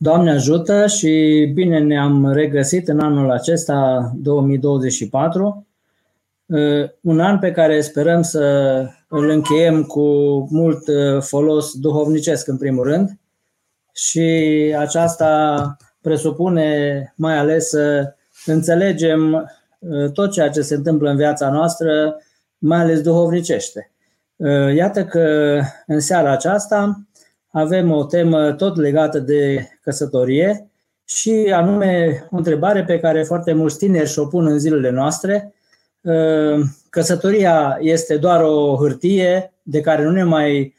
Doamne ajută și bine ne-am regăsit în anul acesta 2024, uh, un an pe care sperăm să îl încheiem cu mult uh, folos duhovnicesc în primul rând și aceasta presupune mai ales să înțelegem uh, tot ceea ce se întâmplă în viața noastră, mai ales duhovnicește. Iată că în seara aceasta avem o temă tot legată de căsătorie și anume o întrebare pe care foarte mulți tineri și-o pun în zilele noastre. Uh, căsătoria este doar o hârtie de care nu ne mai,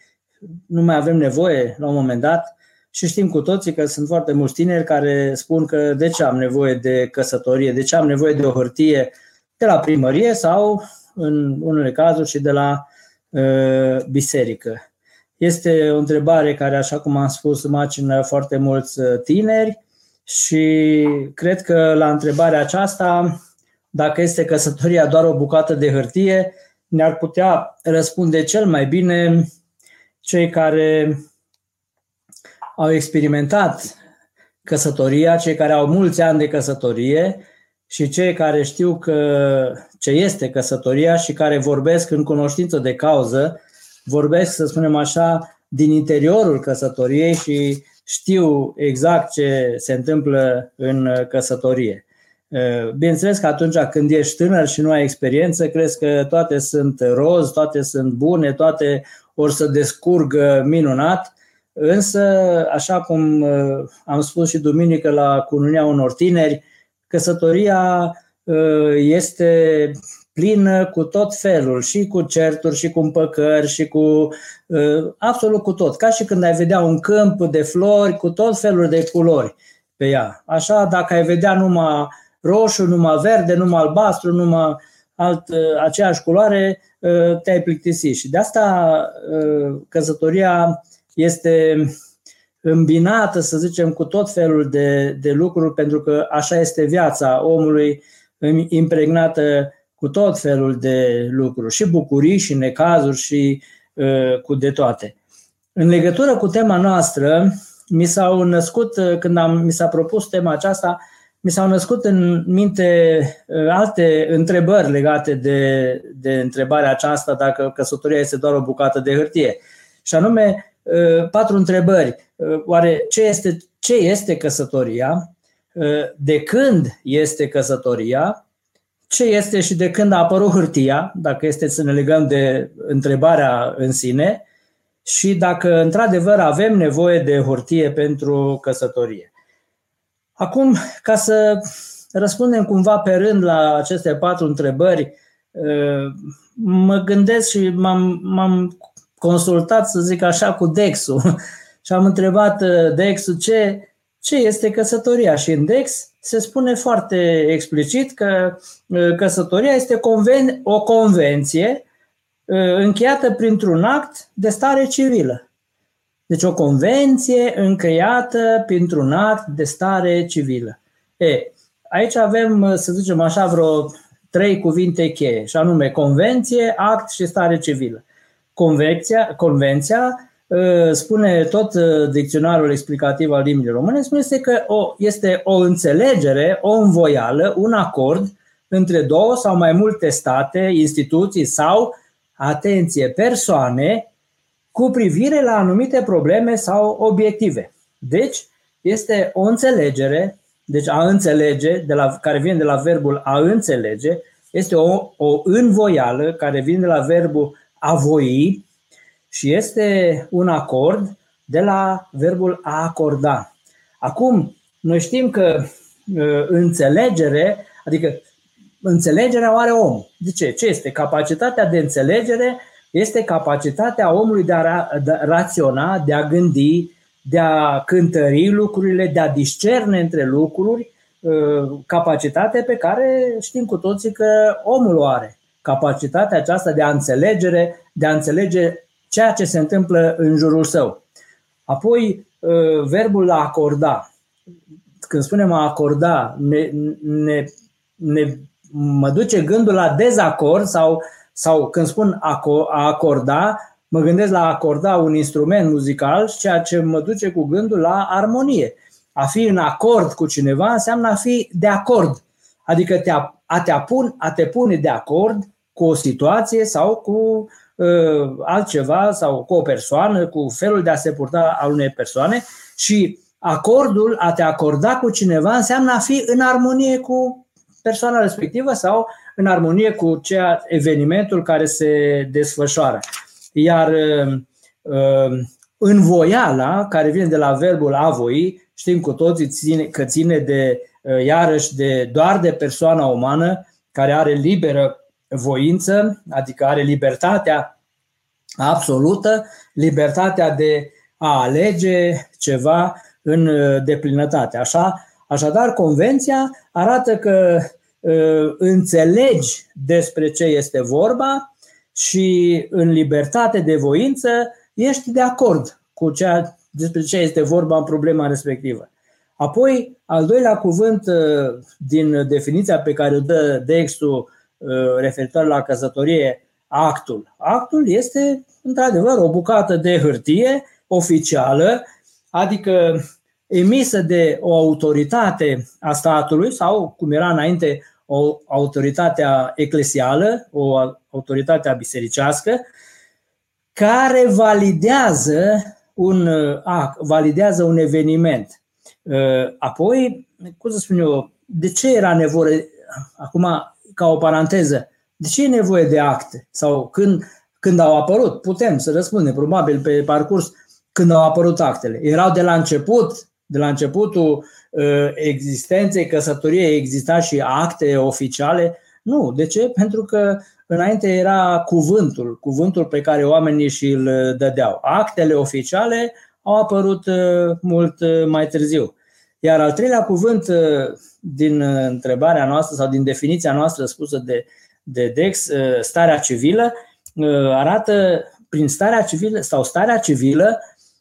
nu mai avem nevoie la un moment dat și știm cu toții că sunt foarte mulți tineri care spun că de ce am nevoie de căsătorie, de ce am nevoie de o hârtie de la primărie sau în unele cazuri și de la uh, biserică. Este o întrebare care, așa cum am spus, macină foarte mulți uh, tineri și cred că la întrebarea aceasta, dacă este căsătoria doar o bucată de hârtie, ne-ar putea răspunde cel mai bine cei care au experimentat căsătoria, cei care au mulți ani de căsătorie și cei care știu că ce este căsătoria și care vorbesc în cunoștință de cauză vorbesc, să spunem așa, din interiorul căsătoriei și știu exact ce se întâmplă în căsătorie. Uh, bineînțeles că atunci când ești tânăr și nu ai experiență, crezi că toate sunt roz, toate sunt bune, toate or să descurgă minunat, însă, așa cum uh, am spus și duminică la cununia unor tineri, căsătoria uh, este plină cu tot felul, și cu certuri, și cu împăcări, și cu uh, absolut cu tot. Ca și când ai vedea un câmp de flori cu tot felul de culori pe ea. Așa, dacă ai vedea numai roșu, numai verde, numai albastru, numai alt, uh, aceeași culoare, uh, te-ai plictisit. Și de asta uh, căsătoria este îmbinată, să zicem, cu tot felul de, de lucruri, pentru că așa este viața omului impregnată cu tot felul de lucruri, și bucurii, și necazuri, și uh, cu de toate. În legătură cu tema noastră, mi s-au născut, uh, când am, mi s-a propus tema aceasta, mi s-au născut în minte uh, alte întrebări legate de, de întrebarea aceasta dacă căsătoria este doar o bucată de hârtie. Și anume, uh, patru întrebări. Oare ce este, ce este căsătoria? De când este căsătoria? Ce este și de când a apărut hârtia, dacă este să ne legăm de întrebarea în sine, și dacă într-adevăr avem nevoie de hârtie pentru căsătorie. Acum, ca să răspundem cumva pe rând la aceste patru întrebări, uh, mă gândesc și m-am, m-am consultat, să zic așa, cu Dexul și am întrebat uh, Dexul ce, ce este căsătoria și în Dex se spune foarte explicit că uh, căsătoria este conven- o convenție uh, încheiată printr-un act de stare civilă. Deci o convenție încheiată printr-un act de stare civilă. E, aici avem, uh, să zicem așa, vreo trei cuvinte cheie, și anume convenție, act și stare civilă. Convenția, convenția Ă, spune tot ă, dicționarul explicativ al limbii române, spune este că o, este o înțelegere, o învoială, un acord între două sau mai multe state, instituții sau, atenție, persoane cu privire la anumite probleme sau obiective. Deci, este o înțelegere, deci a înțelege, de la, care vine de la verbul a înțelege, este o, o învoială care vine de la verbul a voi, și este un acord de la verbul a acorda. Acum, noi știm că uh, înțelegere, adică înțelegerea o are om. De ce? Ce este? Capacitatea de înțelegere este capacitatea omului de a ra- de raționa, de a gândi, de a cântări lucrurile, de a discerne între lucruri, uh, capacitate pe care știm cu toții că omul o are. Capacitatea aceasta de a înțelegere, de a înțelege ceea ce se întâmplă în jurul său. Apoi, uh, verbul a acorda. Când spunem a acorda, ne, ne, ne, mă duce gândul la dezacord sau, sau când spun a acorda, mă gândesc la a acorda un instrument muzical, ceea ce mă duce cu gândul la armonie. a fi în acord cu cineva înseamnă a fi de acord. Adică te a, a, te, apun, a te pune de acord cu o situație sau cu uh, altceva sau cu o persoană, cu felul de a se purta al unei persoane și acordul, a te acorda cu cineva înseamnă a fi în armonie cu persoana respectivă sau în armonie cu ceea, evenimentul care se desfășoară. Iar uh, uh învoiala, care vine de la verbul a voi, știm cu toții ține, că ține de, uh, iarăși, de, doar de persoana umană care are liberă voință, adică are libertatea absolută, libertatea de a alege ceva în uh, deplinătate. Așa, așadar, convenția arată că uh, înțelegi despre ce este vorba și în libertate de voință ești de acord cu ceea despre ce este vorba în problema respectivă. Apoi, al doilea cuvânt uh, din definiția pe care o dă textul referitor la căsătorie, actul. Actul este, într-adevăr, o bucată de hârtie oficială, adică emisă de o autoritate a statului sau, cum era înainte, o autoritate eclesială, o autoritate bisericească, care validează un act, validează un eveniment. Apoi, cum să spun eu, de ce era nevoie, acum ca o paranteză, de ce e nevoie de acte? Sau când, când au apărut? Putem să răspundem, probabil pe parcurs, când au apărut actele. Erau de la început, de la începutul uh, existenței căsătoriei exista și acte oficiale? Nu. De ce? Pentru că înainte era cuvântul, cuvântul pe care oamenii și îl dădeau. Actele oficiale au apărut uh, mult uh, mai târziu. Iar al treilea cuvânt din întrebarea noastră sau din definiția noastră spusă de, de Dex, starea civilă, arată prin starea civilă sau starea civilă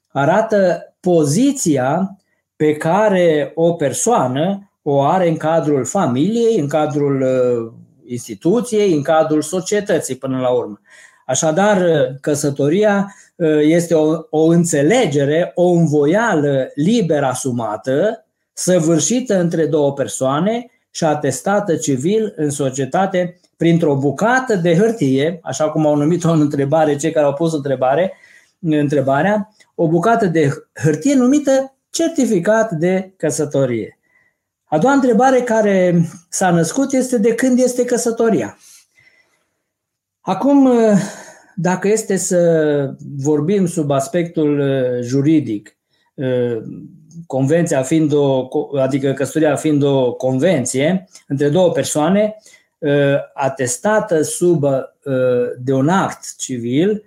arată poziția pe care o persoană o are în cadrul familiei, în cadrul uh, instituției, în cadrul societății până la urmă. Așadar, uh, căsătoria uh, este o, o înțelegere, o învoială liber asumată, săvârșită între două persoane și atestată civil în societate printr-o bucată de hârtie, așa cum au numit-o în întrebare cei care au pus întrebare, întrebarea, o bucată de hârtie numită certificat de căsătorie. A doua întrebare care s-a născut este de când este căsătoria. Acum, dacă este să vorbim sub aspectul uh, juridic, uh, convenția fiind o, adică căsătoria fiind o convenție între două persoane, uh, atestată sub de un act civil,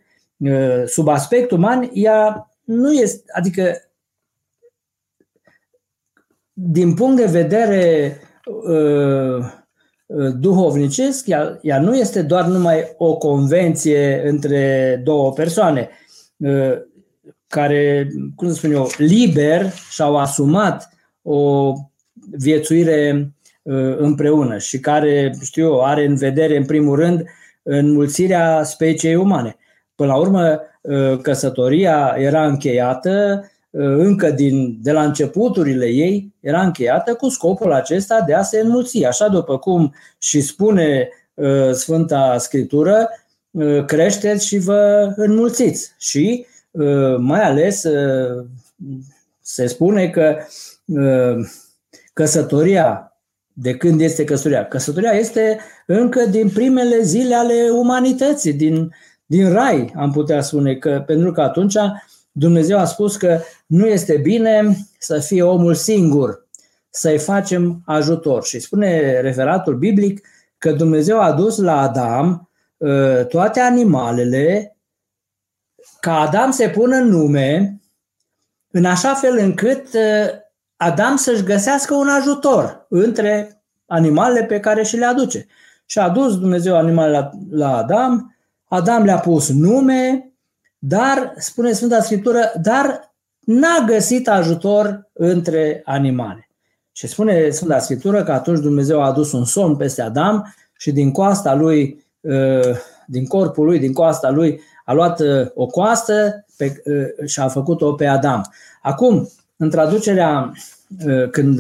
sub aspect uman, ea nu este, adică din punct de vedere uh, uh, duhovnicesc, ea, ea nu este doar numai o convenție între două persoane. Uh, care, cum să spun eu, liber și-au asumat o viețuire uh, împreună și care, știu eu, are în vedere, în primul rând, înmulțirea speciei umane. Până la urmă, uh, căsătoria era încheiată Uh, încă din, de la începuturile ei, era încheiată cu scopul acesta de a se înmulți. Așa după cum și spune uh, Sfânta Scriptură, uh, creșteți și vă înmulțiți. Și mai ales se spune că căsătoria, de când este căsătoria? Căsătoria este încă din primele zile ale umanității, din, din rai, am putea spune, că, pentru că atunci Dumnezeu a spus că nu este bine să fie omul singur, să-i facem ajutor. Și spune referatul biblic că Dumnezeu a dus la Adam uh, toate animalele ca Adam să pună nume în așa fel încât uh, Adam să-și găsească un ajutor între animalele pe care și le aduce. Și a dus Dumnezeu animalele la, la Adam, Adam le-a pus nume, dar, spune Sfânta Scriptură, dar n-a găsit ajutor între animale. Și spune Sfânta Scriptură că atunci Dumnezeu a adus un somn peste Adam și din coasta lui, uh, din corpul lui, din coasta lui, a luat uh, o coastă pe, uh, și a făcut-o pe Adam. Acum, în traducerea, când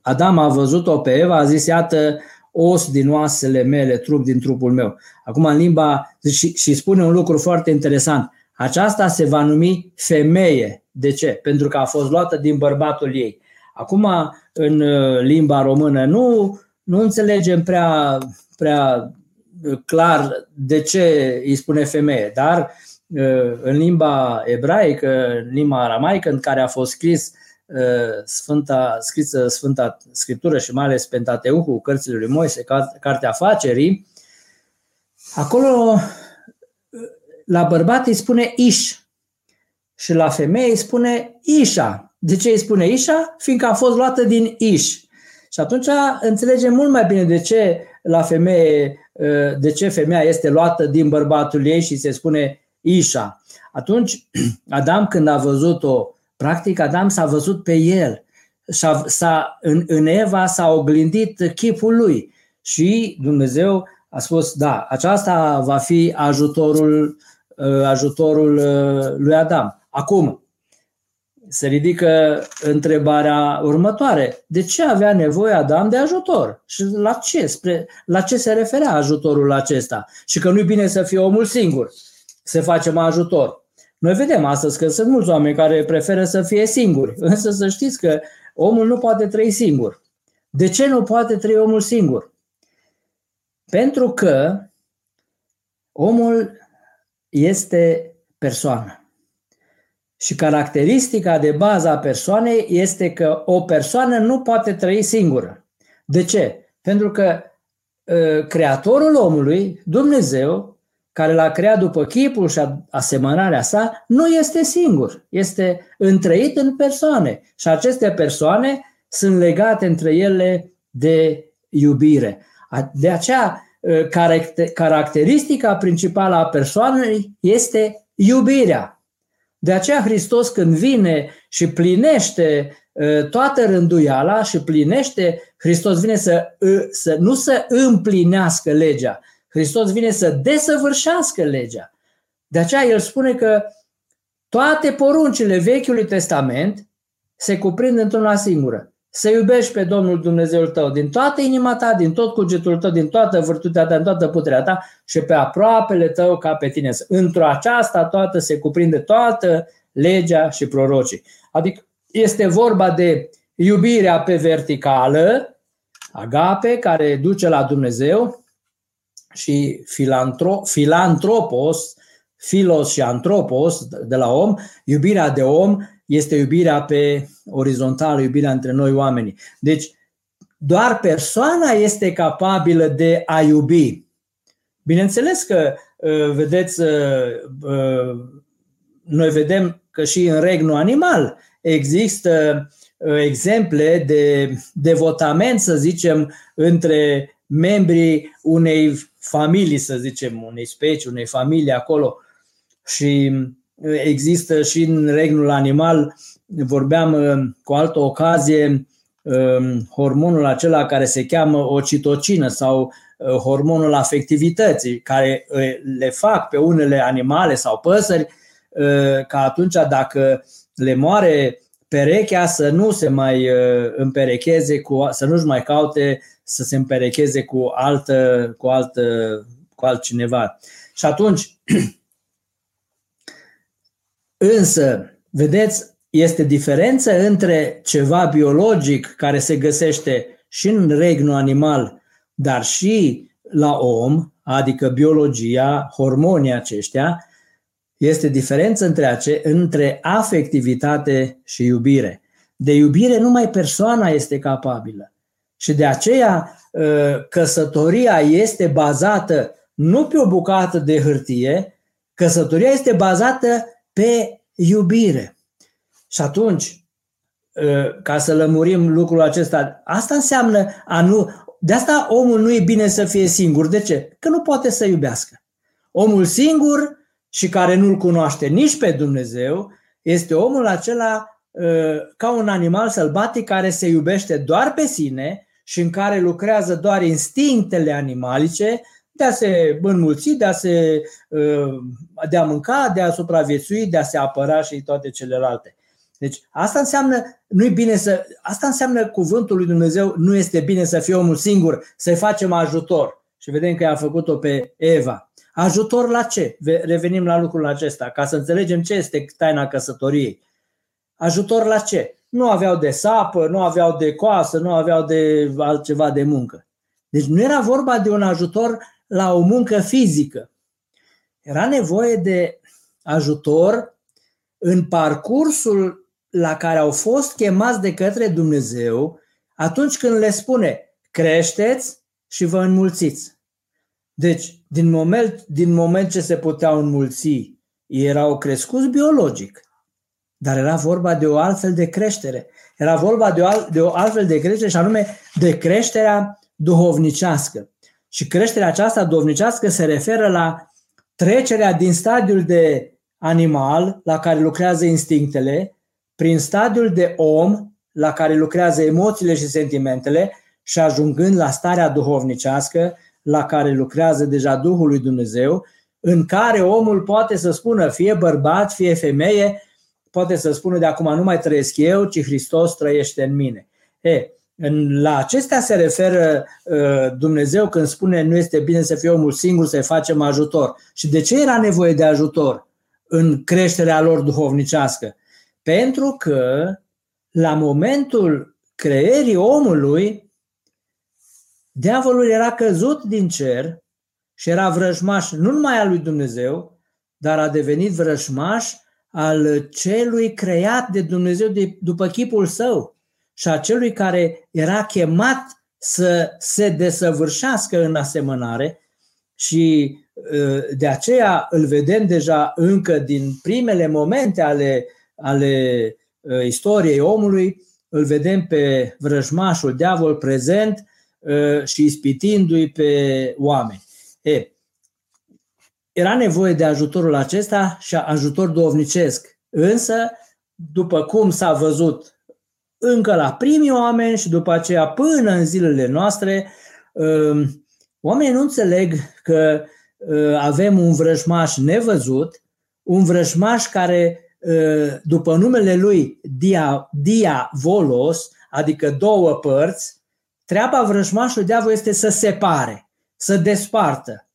Adam a văzut-o pe Eva, a zis, iată, os din oasele mele, trup din trupul meu. Acum în limba, și, și spune un lucru foarte interesant, aceasta se va numi femeie. De ce? Pentru că a fost luată din bărbatul ei. Acum, în uh, limba română, nu, nu înțelegem prea, prea uh, clar de ce îi spune femeie, dar uh, în limba ebraică, în limba aramaică, în care a fost scris Sfânta, scrisă Sfânta Scriptură și mai ales Pentateucul, cărțile lui Moise, Cartea Afacerii, acolo la bărbat îi spune Iș și la femeie îi spune Ișa. De ce îi spune Ișa? Fiindcă a fost luată din Iș. Și atunci înțelegem mult mai bine de ce la femeie, de ce femeia este luată din bărbatul ei și se spune Ișa. Atunci, Adam când a văzut-o, practic Adam s-a văzut pe el. S-a, s-a, în, în Eva s-a oglindit chipul lui și Dumnezeu a spus, da, aceasta va fi ajutorul, uh, ajutorul uh, lui Adam. Acum, se ridică întrebarea următoare. De ce avea nevoie Adam de ajutor? Și la ce? Spre, la ce se referea ajutorul acesta? Și că nu-i bine să fie omul singur, să facem ajutor. Noi vedem astăzi că sunt mulți oameni care preferă să fie singuri, însă să știți că omul nu poate trăi singur. De ce nu poate trăi omul singur? Pentru că omul este persoană. Și caracteristica de bază a persoanei este că o persoană nu poate trăi singură. De ce? Pentru că ă, creatorul omului, Dumnezeu, care l-a creat după chipul și asemănarea sa, nu este singur. Este întrăit în persoane. Și aceste persoane sunt legate între ele de iubire. De aceea, ă, caracteristica principală a persoanei este iubirea. De aceea Hristos când vine și plinește ă, toată rânduiala și plinește, Hristos vine să, să nu să împlinească legea, Hristos vine să desăvârșească legea. De aceea el spune că toate poruncile Vechiului Testament se cuprind într-una singură să iubești pe Domnul Dumnezeul tău din toată inima ta, din tot cugetul tău, din toată vârtutea ta, din toată puterea ta și pe aproapele tău ca pe tine. Într-o aceasta toată se cuprinde toată legea și prorocii. Adică este vorba de iubirea pe verticală, agape, care duce la Dumnezeu și filantro, filantropos, filos și antropos de la om, iubirea de om este iubirea pe orizontală, iubirea între noi oamenii. Deci, doar persoana este capabilă de a iubi. Bineînțeles că, uh, vedeți, uh, uh, noi vedem că și în regnul animal există exemple de devotament, să zicem, între membrii unei familii, să zicem, unei specii, unei familii acolo. Și există și în regnul animal, vorbeam uh, cu altă ocazie, um, hormonul acela care se cheamă ocitocină sau uh, hormonul afectivității, care uh, le fac pe unele animale sau păsări ca atunci dacă le moare perechea să nu se mai împerecheze cu, să nu-și mai caute să se împerecheze cu altă, cu altă, cu altcineva. Și atunci Însă, vedeți, este diferență între ceva biologic care se găsește și în regnul animal, dar și la om, adică biologia, hormonii aceștia, este diferență între, ace- între afectivitate și iubire. De iubire numai persoana este capabilă. Și de aceea ă, căsătoria este bazată nu pe o bucată de hârtie, căsătoria este bazată pe iubire. Și atunci, ă, ca să lămurim lucrul acesta, asta înseamnă a nu. De asta omul nu e bine să fie singur. De ce? Că nu poate să iubească. Omul singur și care nu-L cunoaște nici pe Dumnezeu este omul acela ă, ca un animal sălbatic care se iubește doar pe sine și în care lucrează doar instinctele animalice de a se înmulți, de a, se, uh, de a mânca, de a supraviețui, de a se apăra și toate celelalte. Deci asta înseamnă, nu bine să, asta înseamnă cuvântul lui Dumnezeu, nu este bine să fie omul singur, să-i facem ajutor. Și vedem că a făcut-o pe Eva. Ajutor la ce? Revenim la lucrul acesta, ca să înțelegem ce este taina căsătoriei. Ajutor la ce? Nu aveau de sapă, nu aveau de coasă, nu aveau de altceva de muncă. Deci nu era vorba de un ajutor la o muncă fizică. Era nevoie de ajutor în parcursul la care au fost chemați de către Dumnezeu atunci când le spune creșteți și vă înmulțiți. Deci, din moment, din moment ce se puteau înmulți, erau crescuți biologic, dar era vorba de o altfel de creștere. Era vorba de o, de o altfel de creștere și anume de creșterea duhovnicească. Și creșterea aceasta duhovnicească se referă la trecerea din stadiul de animal la care lucrează instinctele, prin stadiul de om la care lucrează emoțiile și sentimentele și ajungând la starea duhovnicească la care lucrează deja Duhul lui Dumnezeu, în care omul poate să spună fie bărbat, fie femeie, poate să spună de acum nu mai trăiesc eu, ci Hristos trăiește în mine. E, la acestea se referă uh, Dumnezeu când spune nu este bine să fie omul singur, să-i facem ajutor. Și de ce era nevoie de ajutor în creșterea lor duhovnicească? Pentru că la momentul creierii omului, diavolul era căzut din cer și era vrăjmaș nu numai al lui Dumnezeu, dar a devenit vrăjmaș al celui creat de Dumnezeu de, după chipul său și a celui care era chemat să se desăvârșească în asemănare și ă, de aceea îl vedem deja încă din primele momente ale, ale ă, istoriei omului, îl vedem pe vrăjmașul diavol prezent ă, și ispitindu-i pe oameni. E, era nevoie de ajutorul acesta și ajutor duovnicesc. Însă, după cum s-a văzut încă la primii oameni și după aceea până în zilele noastre, um, oamenii nu înțeleg că uh, avem un vrăjmaș nevăzut, un vrăjmaș care, uh, după numele lui dia, diavolos, adică două părți, treaba vrăjmașului diavol este să separe, să despartă.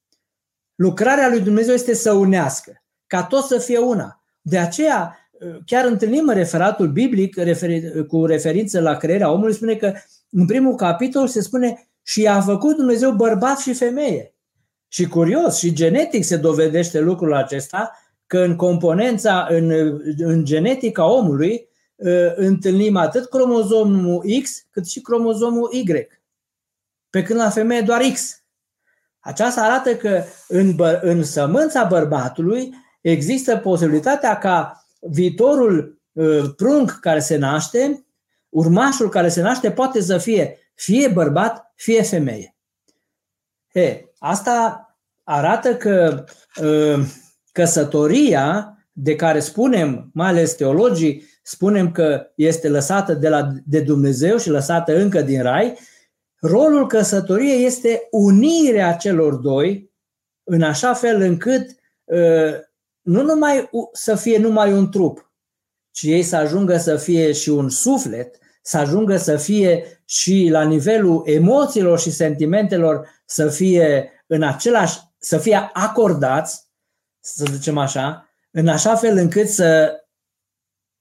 Lucrarea lui Dumnezeu este să unească, ca tot să fie una. De aceea, chiar întâlnim referatul biblic referi, cu referință la crearea omului, spune că în primul capitol se spune și a făcut Dumnezeu bărbat și femeie. Și curios, și genetic se dovedește lucrul acesta, că în componența, în, în genetica omului, ă, întâlnim atât cromozomul X cât și cromozomul Y. Pe când la femeie doar X. Aceasta arată că în, bă, în sămânța bărbatului există posibilitatea ca viitorul uh, prunc care se naște, urmașul care se naște poate să fie fie bărbat, fie femeie. He, asta arată că uh, căsătoria de care spunem, mai ales teologii, spunem că este lăsată de, la, de Dumnezeu și lăsată încă din rai, rolul căsătoriei este unirea celor doi în așa fel încât uh, nu numai să fie numai un trup, ci ei să ajungă să fie și un suflet, să ajungă să fie și la nivelul emoțiilor și sentimentelor să fie în același, să fie acordați, să zicem așa, în așa fel încât să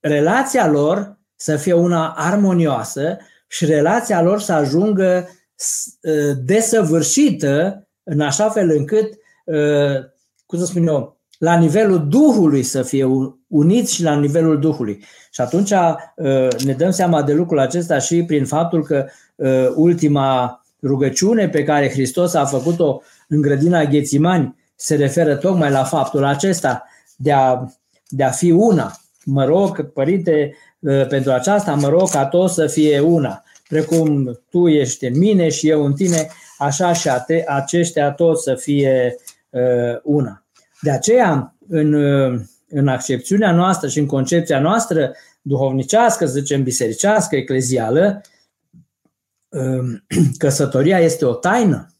relația lor să fie una armonioasă și relația lor să ajungă ă, desăvârșită în așa fel încât, ă, cum să spun eu, la nivelul Duhului să fie uniți și la nivelul Duhului. Și atunci uh, ne dăm seama de lucrul acesta și prin faptul că uh, ultima rugăciune pe care Hristos a făcut-o în grădina Ghețimani se referă tocmai la faptul acesta de a, de a fi una. Mă rog, Părinte, uh, pentru aceasta mă rog ca toți să fie una. Precum Tu ești în mine și eu în tine, așa și aceștia toți să fie una. De aceea, în, în accepțiunea noastră și în concepția noastră duhovnicească, să zicem bisericească, eclezială, um, căsătoria este o taină.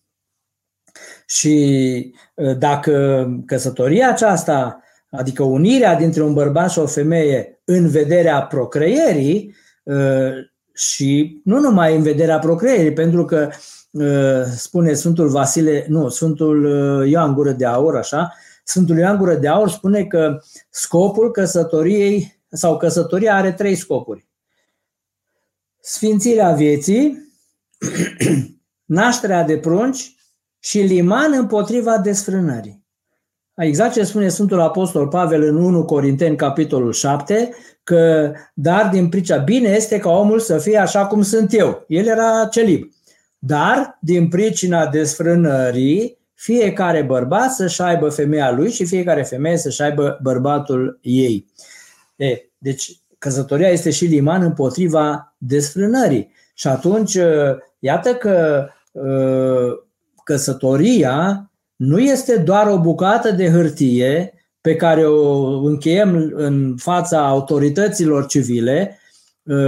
Și uh, dacă căsătoria aceasta, adică unirea dintre un bărbat și o femeie, în vederea procreierii și nu numai în vederea procreierii, pentru că spune Sfântul Vasile, nu, Sfântul Ioan Gură de Aur, așa, Sfântul Ioan Gură de Aur spune că scopul căsătoriei sau căsătoria are trei scopuri. Sfințirea vieții, nașterea de prunci și liman împotriva desfrânării. Exact ce spune Sfântul Apostol Pavel în 1 Corinteni, capitolul 7, că dar din pricina, bine este ca omul să fie așa cum sunt eu. El era celib. Dar din pricina desfrânării, fiecare bărbat să-și aibă femeia lui și fiecare femeie să-și aibă bărbatul ei. E, deci căsătoria este și liman împotriva desfrânării. Și atunci, iată că căsătoria nu este doar o bucată de hârtie pe care o încheiem în fața autorităților civile,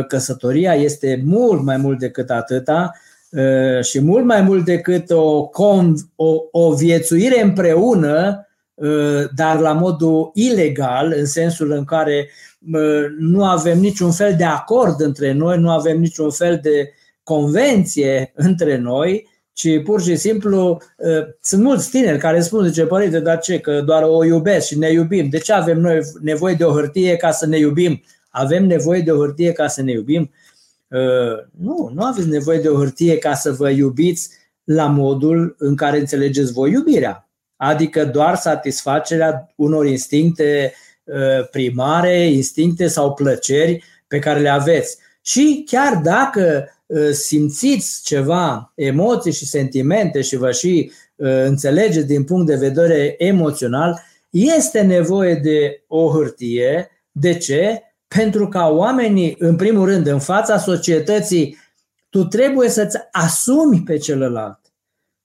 căsătoria este mult mai mult decât atâta și mult mai mult decât o, o, o viețuire împreună, dar la modul ilegal, în sensul în care nu avem niciun fel de acord între noi, nu avem niciun fel de convenție între noi, ci pur și simplu sunt mulți tineri care spun, zice, părinte, dar ce, că doar o iubesc și ne iubim. De ce avem noi nevoie de o hârtie ca să ne iubim? Avem nevoie de o hârtie ca să ne iubim? Nu, nu aveți nevoie de o hârtie ca să vă iubiți la modul în care înțelegeți voi iubirea. Adică doar satisfacerea unor instincte primare, instincte sau plăceri pe care le aveți. Și chiar dacă Uh, simțiți ceva, emoții și sentimente și vă și uh, înțelegeți din punct de vedere emoțional, este nevoie de o hârtie. De ce? Pentru ca oamenii, în primul rând, în fața societății, tu trebuie să-ți asumi pe celălalt.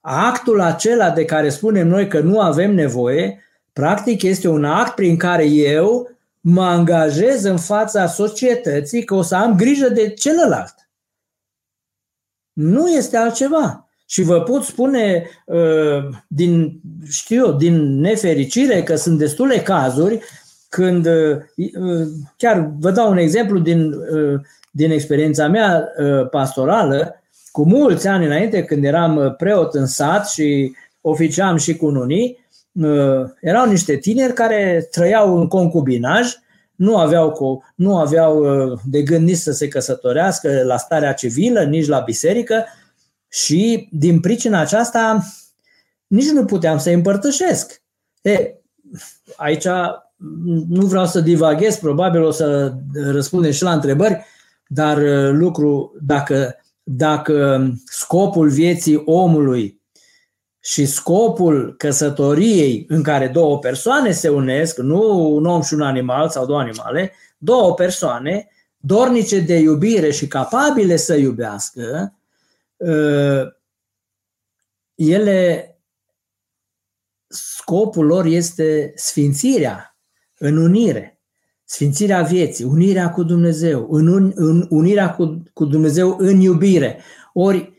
Actul acela de care spunem noi că nu avem nevoie, practic este un act prin care eu mă angajez în fața societății că o să am grijă de celălalt. Nu este altceva. Și vă pot spune uh, din, știu eu, din nefericire că sunt destule cazuri când, uh, uh, chiar vă dau un exemplu din, din experiența mea pastorală, cu mulți ani înainte, când eram preot în sat și oficiam și cu unii, erau niște tineri care trăiau în concubinaj nu aveau, cu, nu aveau uh, de gând nici să se căsătorească la starea civilă, nici la biserică și din pricina aceasta nici nu puteam să-i împărtășesc. E, aici nu vreau să divaghez, probabil o să răspundem și la întrebări, dar uh, lucru, dacă, dacă scopul vieții omului și scopul căsătoriei în care două persoane se unesc, nu un om și un animal sau două animale, două persoane dornice de iubire și capabile să iubească, ă, ele, scopul lor este sfințirea în unire, sfințirea vieții, unirea cu Dumnezeu, în, un, în unirea cu, cu Dumnezeu în iubire. Ori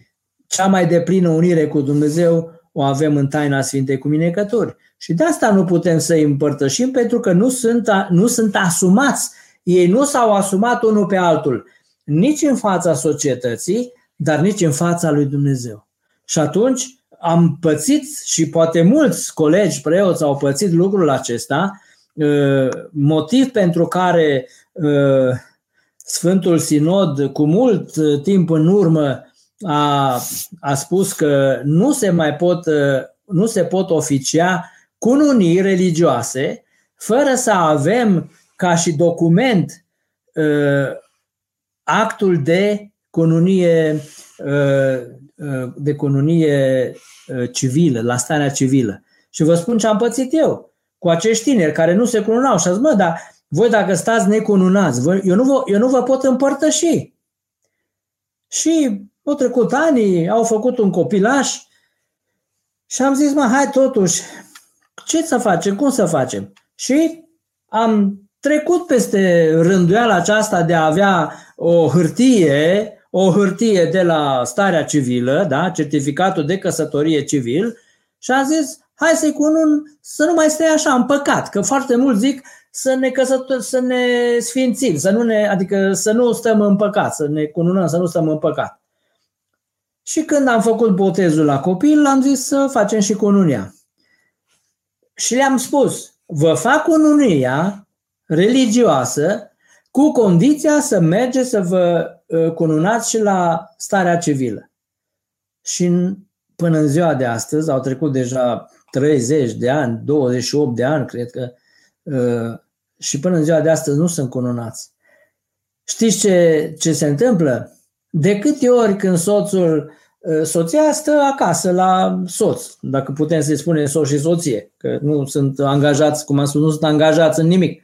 cea mai deplină unire cu Dumnezeu o avem în taina Sfintei Cuminecături. Și de asta nu putem să îi împărtășim, pentru că nu sunt, nu sunt asumați. Ei nu s-au asumat unul pe altul, nici în fața societății, dar nici în fața lui Dumnezeu. Și atunci am pățit și poate mulți colegi preoți au pățit lucrul acesta, uh, motiv pentru care uh, Sfântul Sinod, cu mult timp în urmă, a, a spus că nu se mai pot, nu se pot oficia cununii religioase fără să avem ca și document actul de cununie, de cununie civilă, la starea civilă. Și vă spun ce am pățit eu cu acești tineri care nu se cununau și a zis, mă, dar voi dacă stați necununați, eu nu vă, eu nu vă pot împărtăși. Și au trecut ani, au făcut un copilaș și am zis, mă, hai totuși, ce să facem, cum să facem? Și am trecut peste rânduiala aceasta de a avea o hârtie, o hârtie de la starea civilă, da, certificatul de căsătorie civil și am zis, hai să-i cunun să nu mai stai așa în păcat, că foarte mult zic să ne căsător, să ne sfințim, să nu ne, adică să nu stăm în păcat, să ne cununăm, să nu stăm în păcat. Și când am făcut botezul la copil, am zis să facem și cununia. Și le-am spus, vă fac cununia religioasă cu condiția să mergeți să vă ă, cununați și la starea civilă. Și până în ziua de astăzi, au trecut deja 30 de ani, 28 de ani, cred că, ă, și până în ziua de astăzi nu sunt cununați. Știți ce, ce se întâmplă? De câte ori când soțul, ă, soția stă acasă la soț, dacă putem să-i spunem soț și soție, că nu sunt angajați, cum am spus, nu sunt angajați în nimic.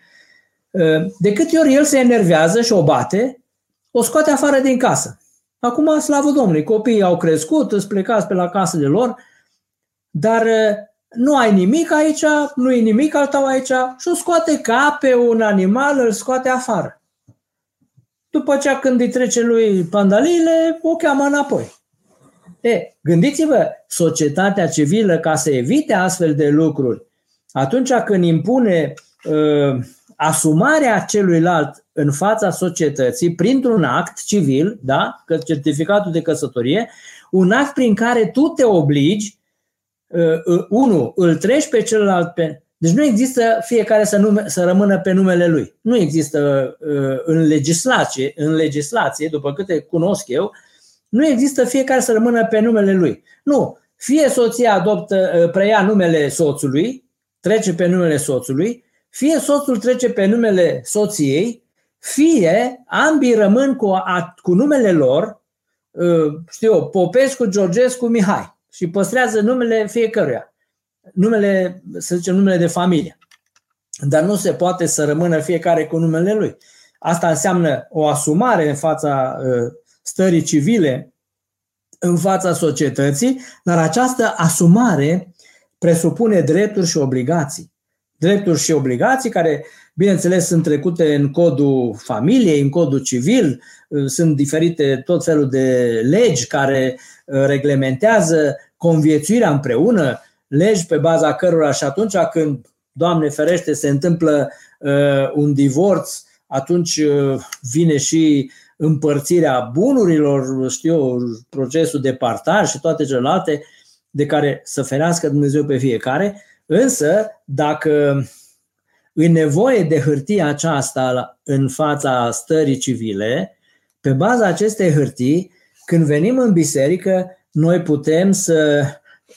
Ă, de câte ori el se enervează și o bate, o scoate afară din casă. Acum, slavă Domnului, copiii au crescut, îți plecați pe la casele lor, dar nu ai nimic aici, nu e nimic al tău aici și o scoate ca pe un animal, îl scoate afară. După ce când îi trece lui pandaliile, o cheamă înapoi. E, gândiți-vă, societatea civilă, ca să evite astfel de lucruri, atunci când impune uh, asumarea celuilalt în fața societății printr-un act civil, da, certificatul de căsătorie, un act prin care tu te obligi uh, uh, unu, îl treci pe celălalt pe... Deci nu există fiecare să, nume, să rămână pe numele lui. Nu există uh, în legislație, în legislație, după câte cunosc eu, nu există fiecare să rămână pe numele lui. Nu. Fie soția adoptă, uh, preia numele soțului, trece pe numele soțului, fie soțul trece pe numele soției, fie ambii rămân cu, a, cu numele lor, uh, știu eu, Popescu, Georgescu, Mihai și păstrează numele fiecăruia. Numele, să zicem, numele de familie. Dar nu se poate să rămână fiecare cu numele lui. Asta înseamnă o asumare în fața uh, stării civile, în fața societății, dar această asumare presupune drepturi și obligații. Drepturi și obligații care, bineînțeles, sunt trecute în codul familiei, în codul civil, uh, sunt diferite tot felul de legi care reglementează conviețuirea împreună, legi pe baza cărora și atunci când, Doamne ferește, se întâmplă uh, un divorț, atunci uh, vine și împărțirea bunurilor, știu, procesul de partaj și toate celelalte de care să ferească Dumnezeu pe fiecare, însă dacă e nevoie de hârtia aceasta în fața stării civile, pe baza acestei hârtii când venim în biserică, noi putem să,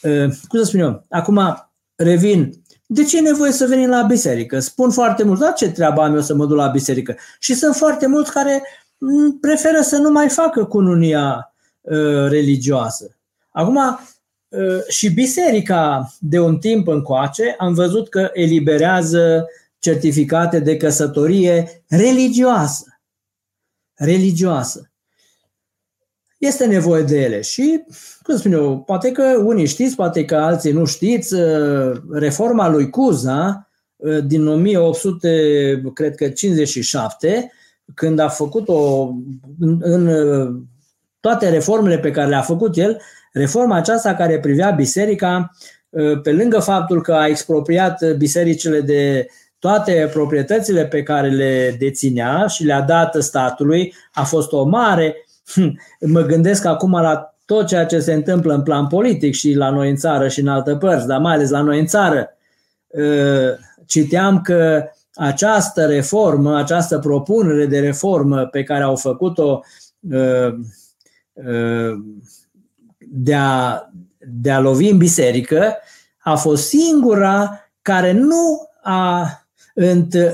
ă, cum să spun eu, acum revin, de ce e nevoie să venim la biserică? Spun foarte mult, da, ce treabă am eu să mă duc la biserică? Și sunt foarte mulți care preferă să nu mai facă cununia uh, religioasă. Acum, uh, și biserica de un timp încoace am văzut că eliberează certificate de căsătorie religioasă. Religioasă este nevoie de ele și, cum spun eu, poate că unii știți, poate că alții nu știți, uh, reforma lui Cuza uh, din 1857, când a făcut-o în, în uh, toate reformele pe care le-a făcut el, reforma aceasta care privea biserica, pe lângă faptul că a expropriat bisericile de toate proprietățile pe care le deținea și le-a dat statului, a fost o mare Hm, mă gândesc acum la tot ceea ce se întâmplă în plan politic și la noi în țară și în alte părți, dar mai ales la noi în țară. Ă, citeam că această reformă, această propunere de reformă pe care au făcut-o ă, ă, de a, de a lovi în biserică, a fost singura care nu a,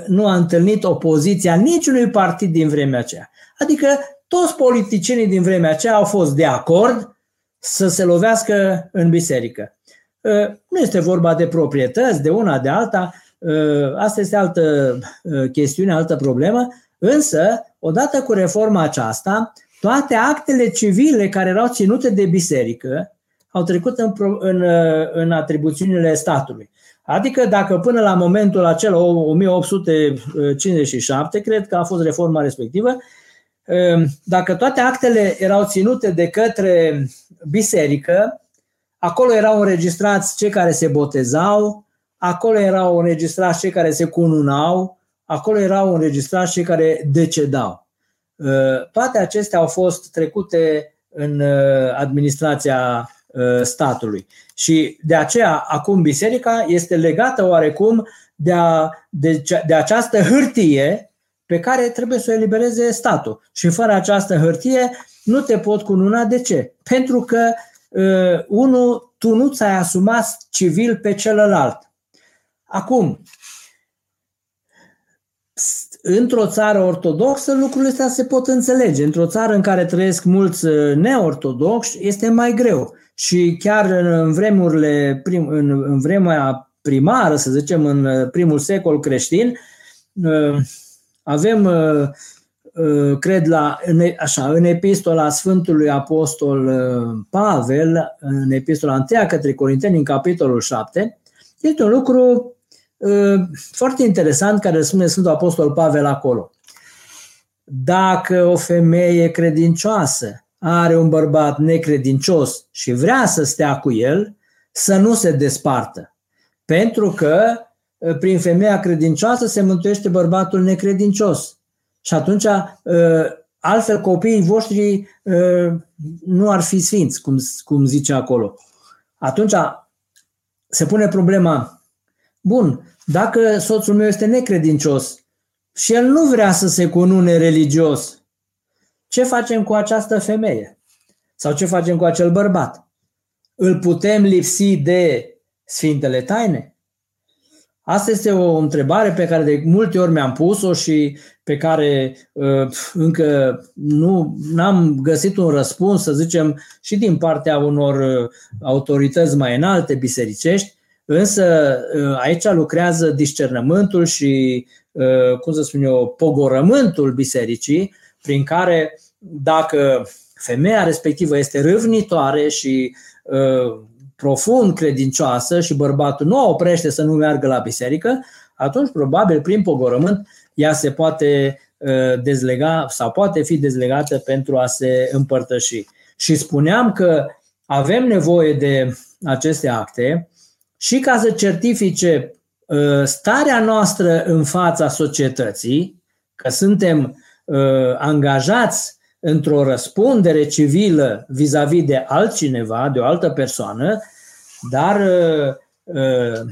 nu a întâlnit opoziția niciunui partid din vremea aceea. Adică toți politicienii din vremea aceea au fost de acord să se lovească în biserică. Ă, nu este vorba de proprietăți, de una, de alta, ă, asta este altă ă, chestiune, altă problemă, însă, odată cu reforma aceasta, toate actele civile care erau ținute de biserică au trecut în, în, în atribuțiunile statului. Adică dacă până la momentul acela, 1857, cred că a fost reforma respectivă, Ehm, dacă toate actele erau ținute de către biserică, acolo erau înregistrați cei care se botezau, acolo erau înregistrați cei care se cununau, acolo erau înregistrați cei care decedau. Toate acestea au fost trecute în administrația statului. Și de aceea, acum, biserica este legată oarecum de, a, de, de această hârtie pe care trebuie să o elibereze statul. Și fără această hârtie nu te pot cununa. De ce? Pentru că, uh, unul, tu nu ți-ai asumat civil pe celălalt. Acum, într-o țară ortodoxă lucrurile astea se pot înțelege. Într-o țară în care trăiesc mulți uh, neortodoxi este mai greu. Și chiar în vremurile, prim, în, în vremea primară, să zicem, în uh, primul secol creștin, uh, avem, cred, la, așa, în epistola Sfântului Apostol Pavel, în epistola 1 către Corinteni, în capitolul 7, este un lucru foarte interesant care spune Sfântul Apostol Pavel acolo. Dacă o femeie credincioasă are un bărbat necredincios și vrea să stea cu el, să nu se despartă. Pentru că prin femeia credincioasă se mântuiește bărbatul necredincios. Și atunci, altfel, copiii voștri nu ar fi sfinți, cum, cum zice acolo. Atunci se pune problema, Bun, dacă soțul meu este necredincios și el nu vrea să se cunune religios, ce facem cu această femeie? Sau ce facem cu acel bărbat? Îl putem lipsi de Sfintele Taine? Asta este o întrebare pe care de multe ori mi-am pus-o și pe care uh, încă nu am găsit un răspuns, să zicem, și din partea unor uh, autorități mai înalte bisericești, Însă ă, aici lucrează discernământul și, ă, cum să spun eu, pogorământul bisericii, prin care dacă femeia respectivă este râvnitoare și ă, profund credincioasă și bărbatul nu o oprește să nu meargă la biserică, atunci probabil prin pogorământ ea se poate dezlega sau poate fi dezlegată pentru a se împărtăși. Și spuneam că avem nevoie de aceste acte și ca să certifice uh, starea noastră în fața societății, că suntem uh, angajați într-o răspundere civilă vis-a-vis de altcineva, de o altă persoană, dar uh,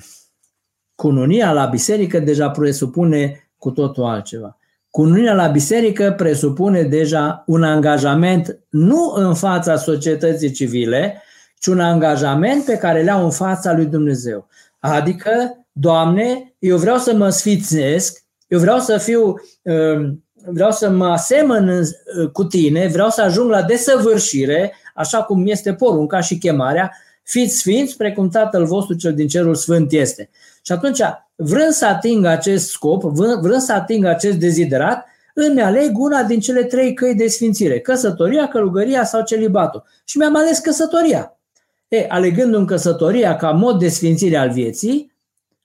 cununia la biserică deja presupune cu totul altceva. Cununia la biserică presupune deja un angajament nu în fața societății civile, ci un angajament pe care le au în fața lui Dumnezeu. Adică, Doamne, eu vreau să mă sfițnesc, eu vreau să fiu, um, vreau să mă asemăn uh, cu tine, vreau să ajung la desăvârșire, așa cum este porunca și chemarea, fiți sfinți precum Tatăl vostru cel din cerul sfânt este. Și atunci, vrând să ating acest scop, vrând să ating acest deziderat, îmi aleg una din cele trei căi de sfințire, căsătoria, călugăria sau celibatul. Și mi-am ales căsătoria. E, alegându-mi căsătoria ca mod de sfințire al vieții,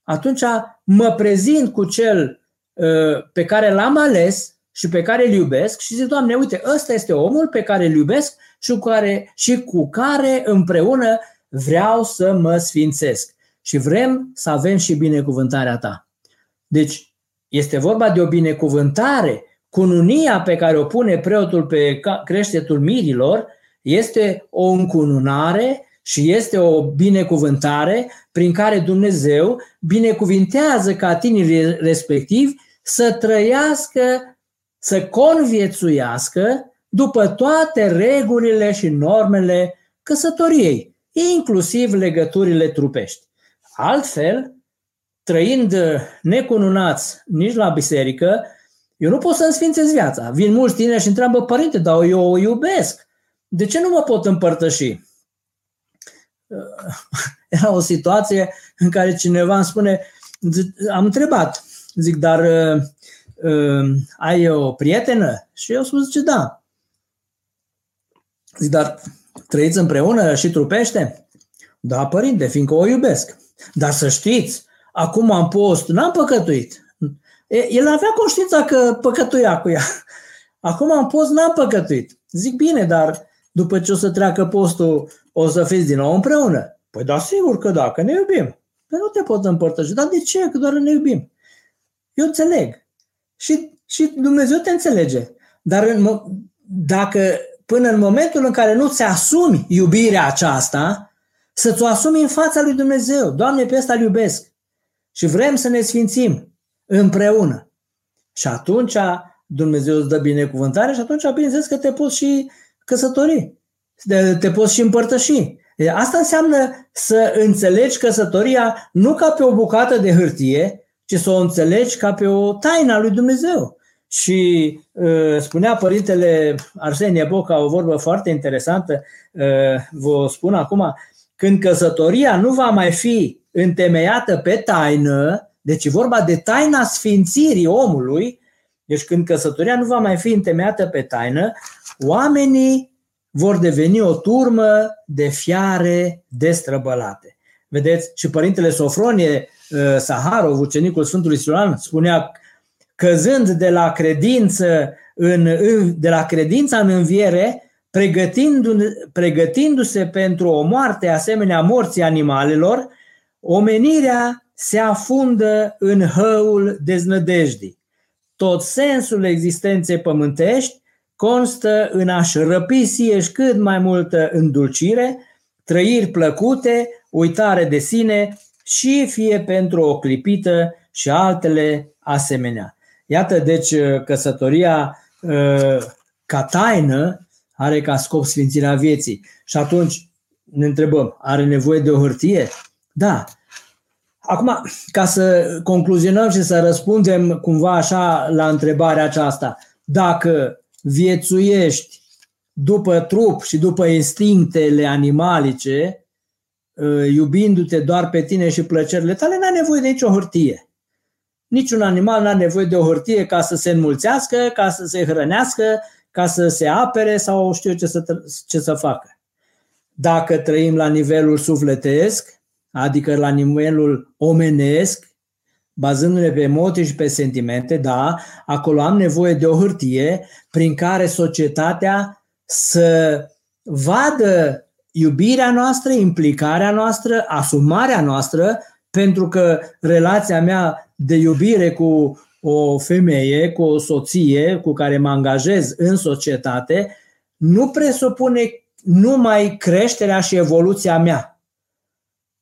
atunci mă prezint cu cel uh, pe care l-am ales și pe care îl iubesc și zic, Doamne, uite, ăsta este omul pe care îl iubesc și cu care, și cu care împreună vreau să mă sfințesc. Și vrem să avem și binecuvântarea ta. Deci, este vorba de o binecuvântare. Cununia pe care o pune preotul pe creștetul mirilor este o încununare și este o binecuvântare prin care Dumnezeu binecuvintează ca tinerii respectivi să trăiască, să conviețuiască după toate regulile și normele căsătoriei, inclusiv legăturile trupești. Altfel, trăind necununați nici la biserică, eu nu pot să-mi sfințez viața. Vin mulți tineri și întreabă, părinte, dar eu o iubesc. De ce nu mă pot împărtăși? Era o situație în care cineva îmi spune, am întrebat, zic, dar uh, uh, ai o prietenă? Și eu spun, zice, da. Zic, dar trăiți împreună și trupește? Da, părinte, fiindcă o iubesc. Dar să știți, acum am post, n-am păcătuit. El avea conștiința că păcătuia cu ea. Acum am post, n-am păcătuit. Zic, bine, dar după ce o să treacă postul, o să fiți din nou împreună. Păi da, sigur că da, că ne iubim. Păi nu te pot împărtăși. Dar de ce? Că doar ne iubim. Eu înțeleg. și, și Dumnezeu te înțelege. Dar în, dacă până în momentul în care nu ți asumi iubirea aceasta, să-ți o asumi în fața lui Dumnezeu. Doamne, pe ăsta iubesc. Și vrem să ne sfințim împreună. Și atunci Dumnezeu îți dă binecuvântare și atunci, bineînțeles că te poți și căsători. Te poți și împărtăși. Asta înseamnă să înțelegi căsătoria nu ca pe o bucată de hârtie, ci să o înțelegi ca pe o taină a lui Dumnezeu. Și uh, spunea părintele Arsenie Boca o vorbă foarte interesantă, uh, vă spun acum, când căsătoria nu va mai fi întemeiată pe taină, deci e vorba de taina sfințirii omului, deci când căsătoria nu va mai fi întemeiată pe taină, oamenii vor deveni o turmă de fiare destrăbălate. Vedeți? Și părintele Sofronie uh, Saharov, ucenicul Sfântului Siloan, spunea căzând de la credință în, de la credința în înviere, pregătindu-se pentru o moarte asemenea morții animalelor, omenirea se afundă în hăul deznădejdii. Tot sensul existenței pământești constă în a-și răpi sieși cât mai multă îndulcire, trăiri plăcute, uitare de sine și fie pentru o clipită și altele asemenea. Iată, deci, căsătoria ca taină are ca scop sfințirea vieții. Și atunci ne întrebăm, are nevoie de o hârtie? Da. Acum, ca să concluzionăm și să răspundem cumva așa la întrebarea aceasta, dacă viețuiești după trup și după instinctele animalice, ă, iubindu-te doar pe tine și plăcerile tale, n-ai nevoie de nicio hârtie. Niciun animal n-are nevoie de o hârtie ca să se înmulțească, ca să se hrănească, ca să se apere sau știu ce să, ce să facă. Dacă trăim la nivelul sufletesc, adică la nivelul omenesc, bazându-ne pe emoții și pe sentimente, da, acolo am nevoie de o hârtie prin care societatea să vadă iubirea noastră, implicarea noastră, asumarea noastră, pentru că relația mea de iubire cu o femeie, cu o soție cu care mă angajez în societate, nu presupune numai creșterea și evoluția mea.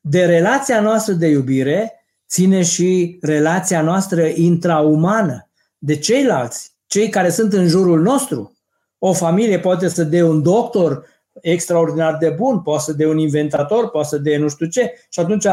De relația noastră de iubire ține și relația noastră intraumană de ceilalți, cei care sunt în jurul nostru. O familie poate să dea un doctor extraordinar de bun, poate să dea un inventator, poate să dea nu știu ce și atunci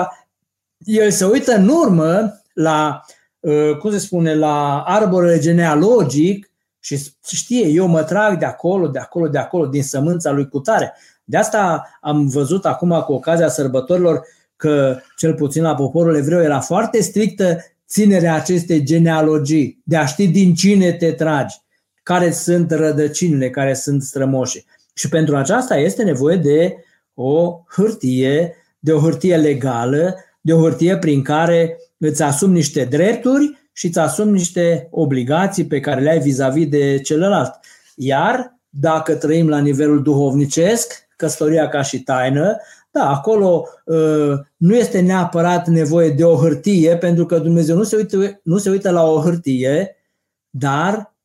el se uită în urmă la, uh, cum se spune, la arborele genealogic și știe, eu mă trag de acolo, de acolo, de acolo, din sămânța lui cutare. De asta am văzut acum cu ocazia sărbătorilor că cel puțin la poporul evreu era foarte strictă ținerea acestei genealogii, de a ști din cine te tragi, care sunt rădăcinile, care sunt strămoșii. Și pentru aceasta este nevoie de o hârtie, de o hârtie legală, de o hârtie prin care îți asumi niște drepturi și îți asumi niște obligații pe care le ai vis-a-vis de celălalt. Iar dacă trăim la nivelul duhovnicesc, căsătoria ca și taină, da, acolo uh, nu este neapărat nevoie de o hârtie, pentru că Dumnezeu nu se, uită, nu se uită la o hârtie, dar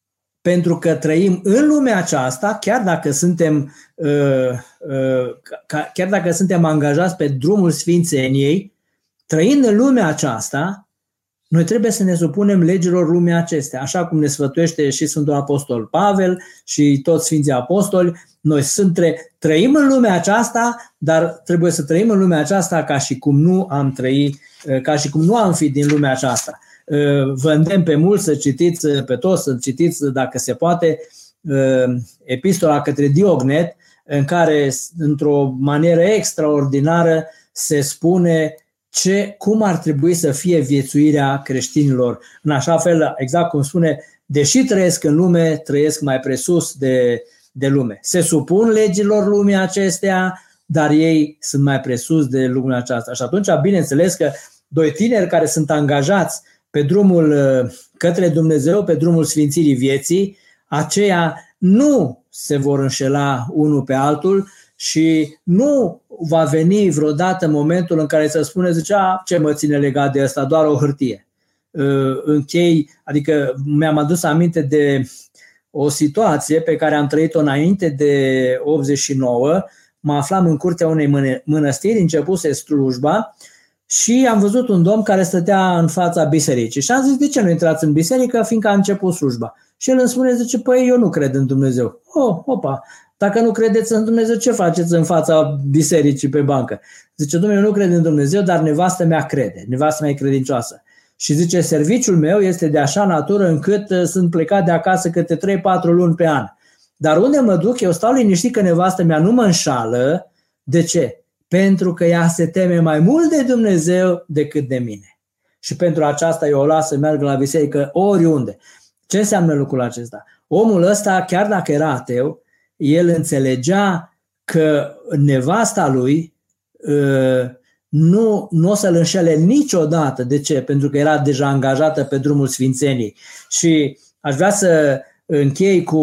pentru că trăim în lumea aceasta, chiar dacă suntem, uh, uh, chiar dacă suntem angajați pe drumul Sfințeniei, trăind în lumea aceasta, noi trebuie să ne supunem legilor lumii acestea, așa cum ne sfătuiește și Sfântul Apostol Pavel și toți Sfinții Apostoli. Noi sunt tre- trăim în lumea aceasta, dar trebuie să trăim în lumea aceasta ca și cum nu am trăit, eh, ca și cum nu am fi din lumea aceasta. Eh, vă îndemn pe mulți să citiți, eh, pe toți să citiți, dacă se poate, epistola către Diognet, în care, într-o manieră extraordinară, se spune ce, cum ar trebui să fie viețuirea creștinilor. În așa fel, exact cum spune, deși trăiesc în lume, trăiesc mai presus de, de lume. Se supun legilor lumii acestea, dar ei sunt mai presus de lumea aceasta. Și atunci, bineînțeles că doi tineri care sunt angajați pe drumul uh, către Dumnezeu, pe drumul sfințirii vieții, aceia nu se vor înșela unul pe altul și nu va veni vreodată momentul în care să spune, zicea, ce mă ține legat de asta, doar o hârtie. închei, adică mi-am adus aminte de o situație pe care am trăit-o înainte de 89. Mă aflam în curtea unei mănăstiri, începuse slujba și am văzut un domn care stătea în fața bisericii. Și am zis, de ce nu intrați în biserică, fiindcă a început slujba. Și el îmi spune, zice, păi eu nu cred în Dumnezeu. Oh, opa, dacă nu credeți în Dumnezeu, ce faceți în fața bisericii pe bancă? Zice, domnule, eu nu cred în Dumnezeu, dar nevastă mea crede, nevastă mea e credincioasă. Și zice, serviciul meu este de așa natură încât uh, sunt plecat de acasă câte 3-4 luni pe an. Dar unde mă duc, eu stau liniștit că nevastă mea nu mă înșală. De ce? Pentru că ea se teme mai mult de Dumnezeu decât de mine. Și pentru aceasta eu o las să meargă la biserică oriunde. Ce înseamnă lucrul acesta? Omul ăsta, chiar dacă era ateu, el înțelegea că nevasta lui uh, nu, nu o să-l înșele niciodată. De ce? Pentru că era deja angajată pe drumul Sfințenii. Și aș vrea să închei cu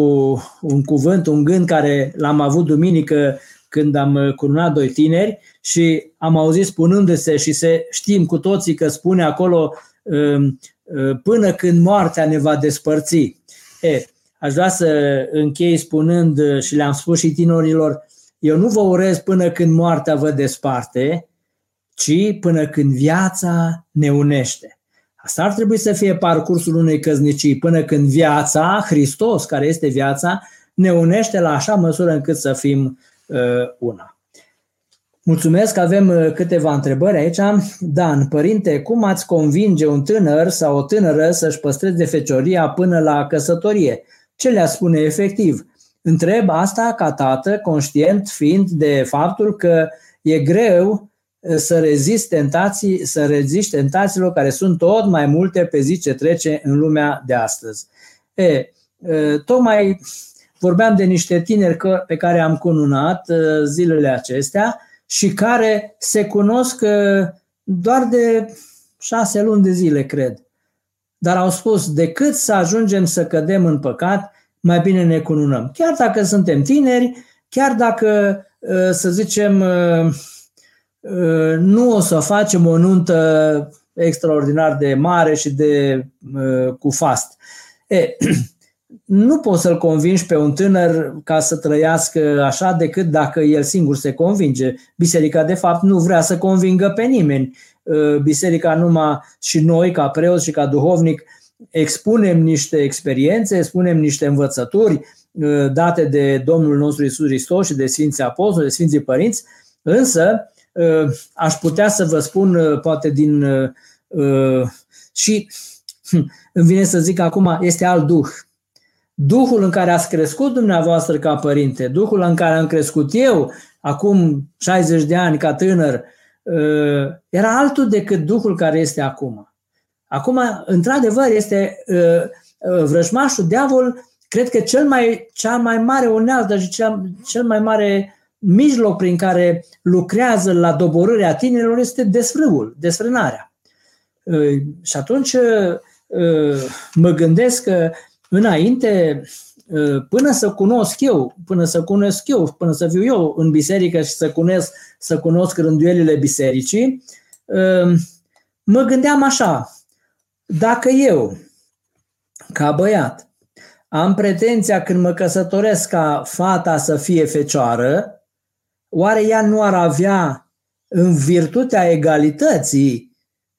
un cuvânt, un gând care l-am avut duminică când am curunat doi tineri și am auzit spunându-se și se știm cu toții că spune acolo um, uh, până când moartea ne va despărți. E, aș vrea să închei spunând și le-am spus și tinorilor, eu nu vă urez până când moartea vă desparte, ci până când viața ne unește. Asta ar trebui să fie parcursul unei căznicii, până când viața, Hristos, care este viața, ne unește la așa măsură încât să fim uh, una. Mulțumesc, avem uh, câteva întrebări aici. Dan, părinte, cum ați convinge un tânăr sau o tânără să-și păstreze fecioria până la căsătorie? Ce le-a spune efectiv? Întreb asta ca tată, conștient fiind de faptul că e greu să rezist tentații, să rezist tentațiilor care sunt tot mai multe pe zi ce trece în lumea de astăzi. E, tocmai vorbeam de niște tineri pe care am cununat zilele acestea și care se cunosc doar de șase luni de zile, cred. Dar au spus, decât să ajungem să cădem în păcat, mai bine ne cununăm. Chiar dacă suntem tineri, chiar dacă, să zicem, Uh, nu o să facem o nuntă extraordinar de mare și de uh, cu fast. E, nu poți să-l convingi pe un tânăr ca să trăiască așa decât dacă el singur se convinge. Biserica, de fapt, nu vrea să convingă pe nimeni. Uh, biserica numai și noi, ca preoți și ca duhovnic, expunem niște experiențe, expunem niște învățături date de Domnul nostru Isus Hristos și de Sfinții Apostoli, de Sfinții Părinți, însă Uh, aș putea să vă spun, uh, poate din. Uh, și hm, îmi vine să zic acum, este alt duh. Duhul în care ați crescut dumneavoastră ca părinte, Duhul în care am crescut eu acum 60 de ani ca tânăr, era altul decât Duhul care este acum. Acum, într-adevăr, este vrăjmașul, diavol, cred că cel mai, cea mai mare unealtă și cea, cel mai mare mijloc prin care lucrează la doborârea tinerilor este desfrâul, desfrânarea. Și atunci mă gândesc că înainte, până să cunosc eu, până să cunosc eu, până să fiu eu în biserică și să cunosc, să cunosc rânduielile bisericii, mă gândeam așa, dacă eu, ca băiat, am pretenția când mă căsătoresc ca fata să fie fecioară, oare ea nu ar avea în virtutea egalității,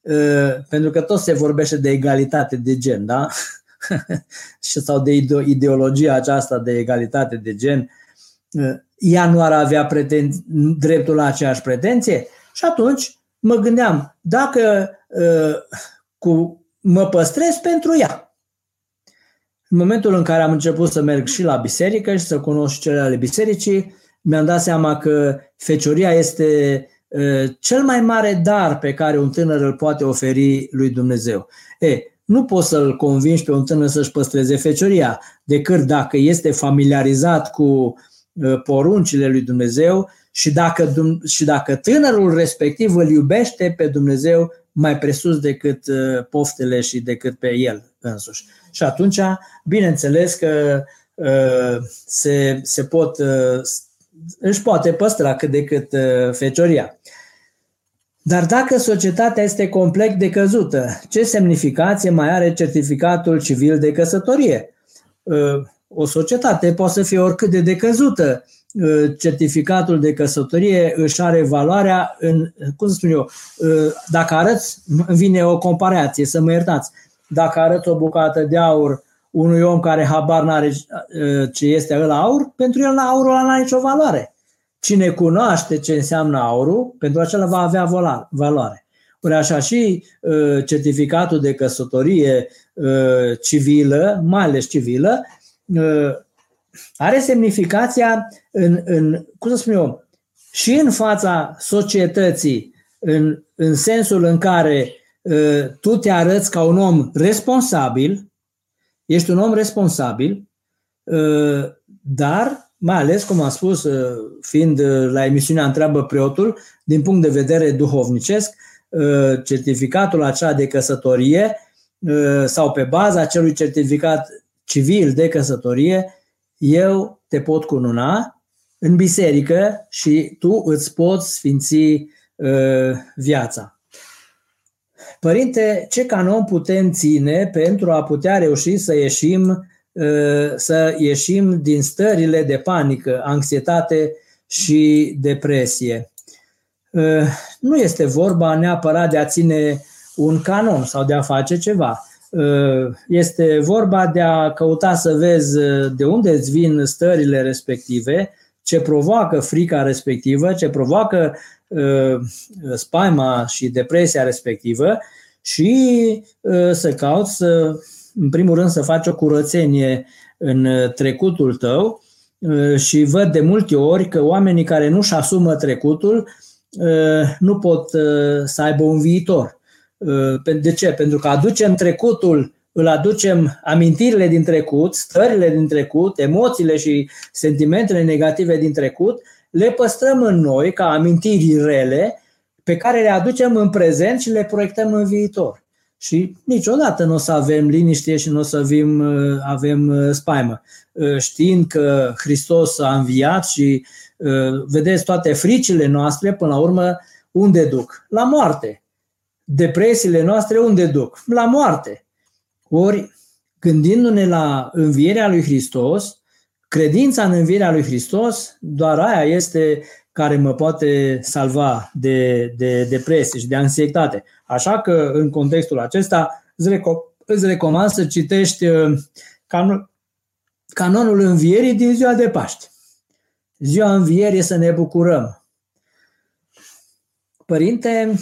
ă, pentru că tot se vorbește de egalitate de gen, da? sau de ideologia aceasta de egalitate de gen, ă, ea nu ar avea preten- dreptul la aceeași pretenție? Și atunci mă gândeam, dacă uh, cu, mă păstrez pentru ea. În momentul în care am început să merg și la biserică și să cunosc cele ale bisericii, mi-am dat seama că fecioria este cel mai mare dar pe care un tânăr îl poate oferi lui Dumnezeu. E, nu poți să-l convingi pe un tânăr să-și păstreze fecioria, decât dacă este familiarizat cu poruncile lui Dumnezeu și dacă, și dacă tânărul respectiv îl iubește pe Dumnezeu mai presus decât poftele și decât pe el însuși. Și atunci, bineînțeles că se, se pot își poate păstra cât de cât uh, fecioria. Dar dacă societatea este complet decăzută, ce semnificație mai are certificatul civil de căsătorie? O societate poate să fie oricât de decăzută, Uh, certificatul de căsătorie își are valoarea în, cum să spun eu, uh, dacă arăți, vine o comparație, să mă iertați, dacă arăți o bucată de aur unui om care habar n-are uh, ce este ăla aur, pentru el aurul ăla n-are nicio valoare. Cine cunoaște ce înseamnă aurul, pentru acela va avea valoare. Ori așa și certificatul de căsătorie civilă, mai ales civilă, are semnificația în, în, cum să spun eu, și în fața societății, în, în sensul în care uh, tu te arăți ca un om responsabil, ești un om responsabil, uh, dar, mai ales, cum am spus, uh, fiind uh, la emisiunea Întreabă Preotul, din punct de vedere duhovnicesc, uh, certificatul acela de căsătorie uh, sau pe baza acelui certificat civil de căsătorie eu te pot cununa în biserică și tu îți poți sfinți uh, viața. Părinte, ce canon putem ține pentru a putea reuși să ieșim, uh, să ieșim din stările de panică, anxietate și depresie? Uh, nu este vorba neapărat de a ține un canon sau de a face ceva. Uh, este vorba de a căuta să vezi uh, de unde îți vin stările respective, ce provoacă frica respectivă, ce provoacă uh, spaima și depresia respectivă și să cauți să, în primul rând, să faci o curățenie în trecutul tău și văd de multe ori că oamenii care nu-și asumă trecutul nu pot să aibă un viitor Uh, de ce? Pentru că aducem trecutul, îl aducem amintirile din trecut, stările din trecut, emoțiile și sentimentele negative din trecut, le păstrăm în noi ca amintiri rele pe care le aducem în prezent și le proiectăm în viitor. Și niciodată nu o să avem liniște și nu o să avem, uh, avem uh, spaimă. Știind că Hristos a înviat și vedeți toate fricile noastre, până la urmă, unde duc? La moarte depresiile noastre unde duc? La moarte. Ori, gândindu-ne la învierea lui Hristos, credința în învierea lui Hristos, doar aia este care mă poate salva de, de depresie și de anxietate. Așa că, în contextul acesta, îți, reco- îți recomand să citești uh, canon, canonul învierii din ziua de Paște. Ziua învierii să ne bucurăm. Părinte,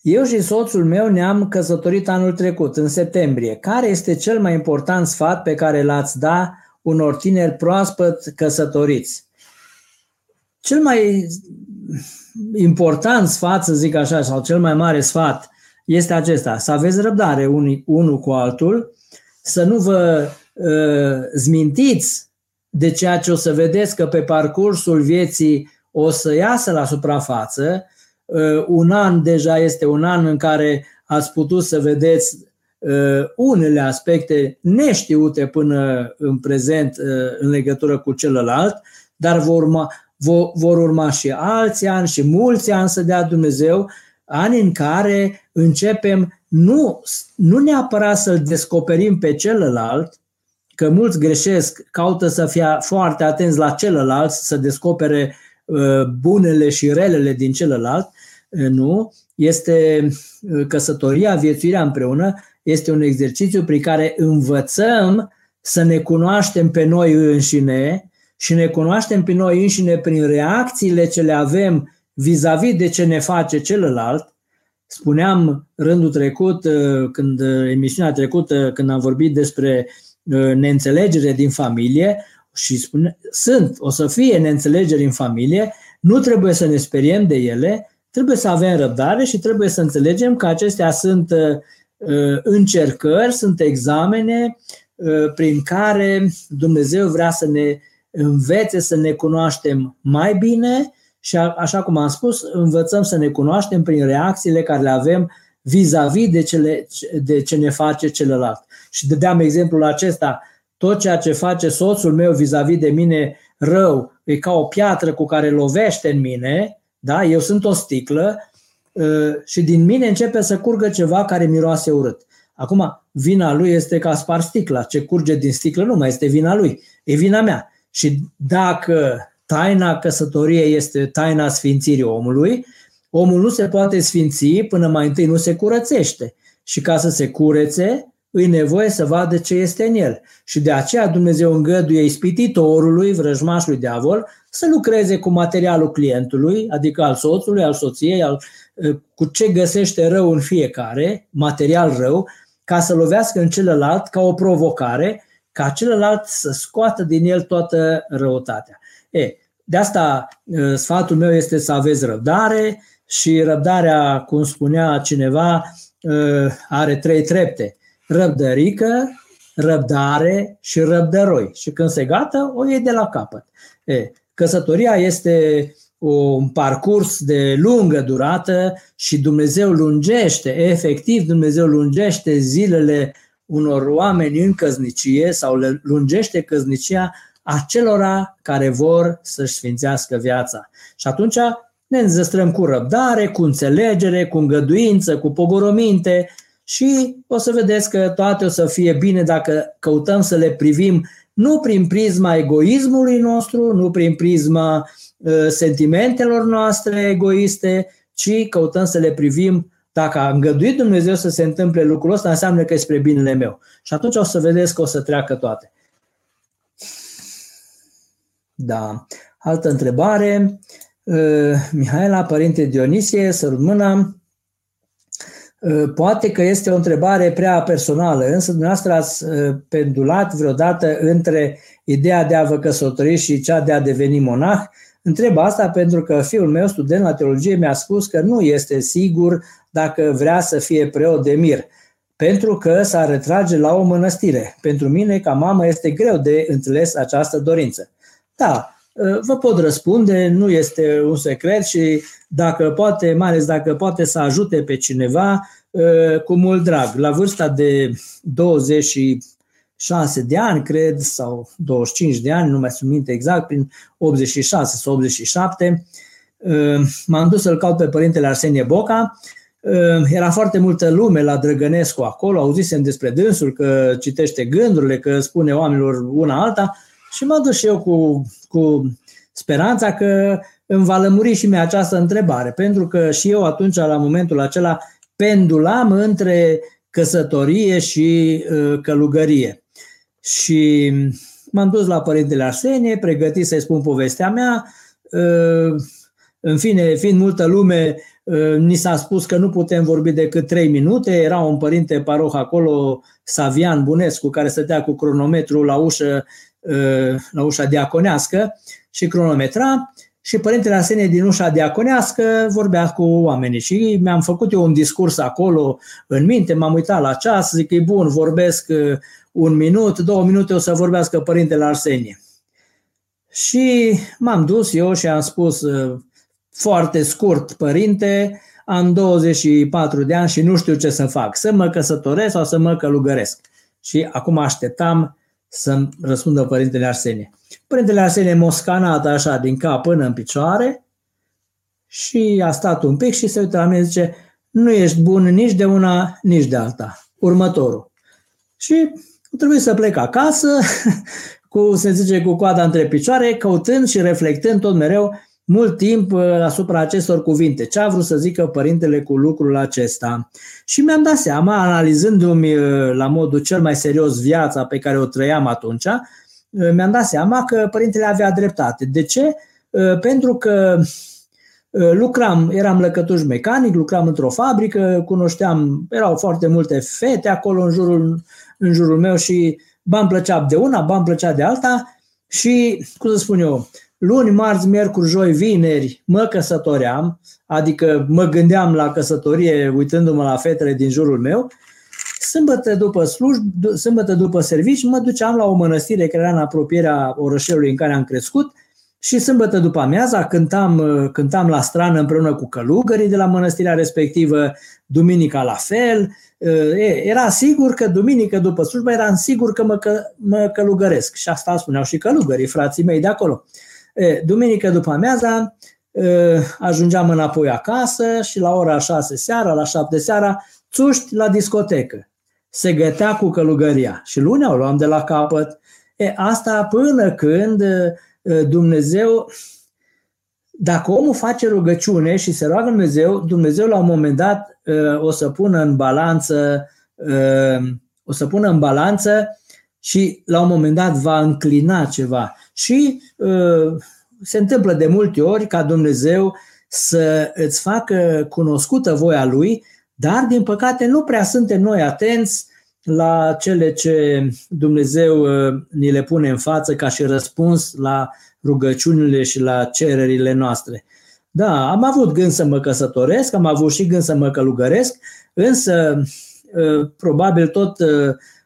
eu și soțul meu ne-am căsătorit anul trecut, în septembrie. Care este cel mai important sfat pe care l-ați da unor tineri proaspăt căsătoriți? Cel mai important sfat, să zic așa, sau cel mai mare sfat este acesta, să aveți răbdare unii, unul cu altul, să nu vă uh, zmintiți de ceea ce o să vedeți că pe parcursul vieții o să iasă la suprafață, Uh, un an deja este un an în care ați putut să vedeți uh, unele aspecte neștiute până în prezent uh, în legătură cu celălalt, dar vor urma, vor, vor urma și alți ani și mulți ani să dea Dumnezeu, ani în care începem nu, nu neapărat să-l descoperim pe celălalt, că mulți greșesc, caută să fie foarte atenți la celălalt, să descopere bunele și relele din celălalt, nu, este căsătoria, viețuirea împreună, este un exercițiu prin care învățăm să ne cunoaștem pe noi înșine și ne cunoaștem pe noi înșine prin reacțiile ce le avem vis-a-vis de ce ne face celălalt. Spuneam rândul trecut, când emisiunea trecută, când am vorbit despre neînțelegere din familie, și spune, sunt, o să fie neînțelegeri în familie, nu trebuie să ne speriem de ele, Trebuie să avem răbdare și trebuie să înțelegem că acestea sunt uh, încercări, sunt examene uh, prin care Dumnezeu vrea să ne învețe să ne cunoaștem mai bine și, așa cum am spus, învățăm să ne cunoaștem prin reacțiile care le avem vis-a-vis de, cele, de ce ne face celălalt. Și dădeam exemplul acesta, tot ceea ce face soțul meu vis-a-vis de mine rău, e ca o piatră cu care lovește în mine, da? Eu sunt o sticlă și din mine începe să curgă ceva care miroase urât. Acum, vina lui este că a spart sticla. Ce curge din sticlă nu mai este vina lui, e vina mea. Și dacă taina căsătoriei este taina sfințirii omului, omul nu se poate sfinți până mai întâi nu se curățește. Și ca să se curețe, îi nevoie să vadă ce este în el. Și de aceea Dumnezeu îngăduie ispititorului, vrăjmașului diavol, să lucreze cu materialul clientului, adică al soțului, al soției, al, cu ce găsește rău în fiecare, material rău, ca să lovească în celălalt ca o provocare, ca celălalt să scoată din el toată răutatea. E, de asta sfatul meu este să aveți răbdare și răbdarea, cum spunea cineva, are trei trepte. Răbdărică, răbdare și răbdăroi. Și când se gata, o iei de la capăt. E, căsătoria este un parcurs de lungă durată și Dumnezeu lungește, efectiv Dumnezeu lungește zilele unor oameni în căznicie sau le lungește căznicia acelora care vor să-și sfințească viața. Și atunci ne înzăstrăm cu răbdare, cu înțelegere, cu îngăduință, cu pogorominte și o să vedeți că toate o să fie bine dacă căutăm să le privim nu prin prisma egoismului nostru, nu prin prisma uh, sentimentelor noastre egoiste, ci căutăm să le privim dacă a îngăduit Dumnezeu să se întâmple lucrul ăsta, înseamnă că e spre binele meu. Și atunci o să vedeți că o să treacă toate. Da. Altă întrebare. Uh, Mihaela, părinte Dionisie, sărut mâna. Uh, poate că este o întrebare prea personală, însă dumneavoastră ați uh, pendulat vreodată între ideea de a vă căsători și cea de a deveni monah. Întreb asta pentru că fiul meu, student la teologie, mi-a spus că nu este sigur dacă vrea să fie preot de mir, pentru că s-ar retrage la o mănăstire. Pentru mine, ca mamă, este greu de înțeles această dorință. Da, uh, vă pot răspunde, nu este un secret și dacă poate, mai ales dacă poate să ajute pe cineva, uh, cu mult drag. La vârsta de 26 de ani, cred, sau 25 de ani, nu mai sunt minte exact, prin 86 sau 87, uh, m-am dus să-l caut pe părintele Arsenie Boca. Era foarte multă lume la Drăgănescu acolo, auzisem despre dânsul că citește gândurile, că spune oamenilor una alta și m-am dus și eu cu, cu speranța că îmi va lămuri și mie această întrebare, pentru că și eu atunci, la momentul acela, pendulam între căsătorie și uh, călugărie. Și m-am dus la Părintele Arsenie, pregătit să-i spun povestea mea. Uh, în fine, fiind multă lume, uh, ni s-a spus că nu putem vorbi decât trei minute. Era un părinte paroh acolo, Savian Bunescu, care stătea cu cronometru la ușă, la ușa diaconească și cronometra și părintele Arsenie din ușa diaconească vorbea cu oamenii și mi-am făcut eu un discurs acolo în minte, m-am uitat la ceas, zic că e bun, vorbesc uh, un minut, două minute o să vorbească părintele Arsenie. Și m-am dus eu și am spus uh, foarte scurt, părinte, am 24 de ani și nu știu ce să fac, să mă căsătoresc sau să mă călugăresc. Și acum așteptam să-mi răspundă părintele Arsenie. Părintele Arsenie moscanat așa din cap până în picioare și a stat un pic și se uită la mine și zice nu ești bun nici de una, nici de alta. Următorul. Și trebuie să plec acasă, cu, se zice, cu coada între picioare, căutând și reflectând tot mereu mult timp uh, asupra acestor cuvinte. Ce a vrut să zică părintele cu lucrul acesta? Și mi-am dat seama, analizându-mi uh, la modul cel mai serios viața pe care o trăiam atunci, uh, mi-am dat seama că părintele avea dreptate. De ce? Pentru că lucram, eram lăcătuș mecanic, lucram într-o fabrică, cunoșteam, erau foarte multe fete acolo în jurul, în jurul meu și ba îmi plăcea de una, ba îmi plăcea de alta și, cum să spun eu, luni, marți, miercuri, joi, vineri mă căsătoream, adică mă gândeam la căsătorie uitându-mă la fetele din jurul meu, sâmbătă după sluj, sâmbătă după servici mă duceam la o mănăstire care era în apropierea orășelului în care am crescut și sâmbătă după amiaza cântam, cântam la strană împreună cu călugării de la mănăstirea respectivă, duminica la fel. Era sigur că duminică după slujbă eram sigur că mă, că, mă călugăresc. Și asta spuneau și călugării, frații mei de acolo. Duminică după amiaza ajungeam înapoi acasă și la ora 6 seara, la 7 seara, țuști la discotecă. Se gătea cu călugăria și lunea o luam de la capăt. E, asta până când Dumnezeu, dacă omul face rugăciune și se roagă Dumnezeu, Dumnezeu la un moment dat o să pună în balanță o să pună în balanță și la un moment dat va înclina ceva. Și uh, se întâmplă de multe ori ca Dumnezeu să îți facă cunoscută voia Lui, dar din păcate nu prea suntem noi atenți la cele ce Dumnezeu uh, ni le pune în față ca și răspuns la rugăciunile și la cererile noastre. Da, am avut gând să mă căsătoresc, am avut și gând să mă călugăresc, însă uh, probabil tot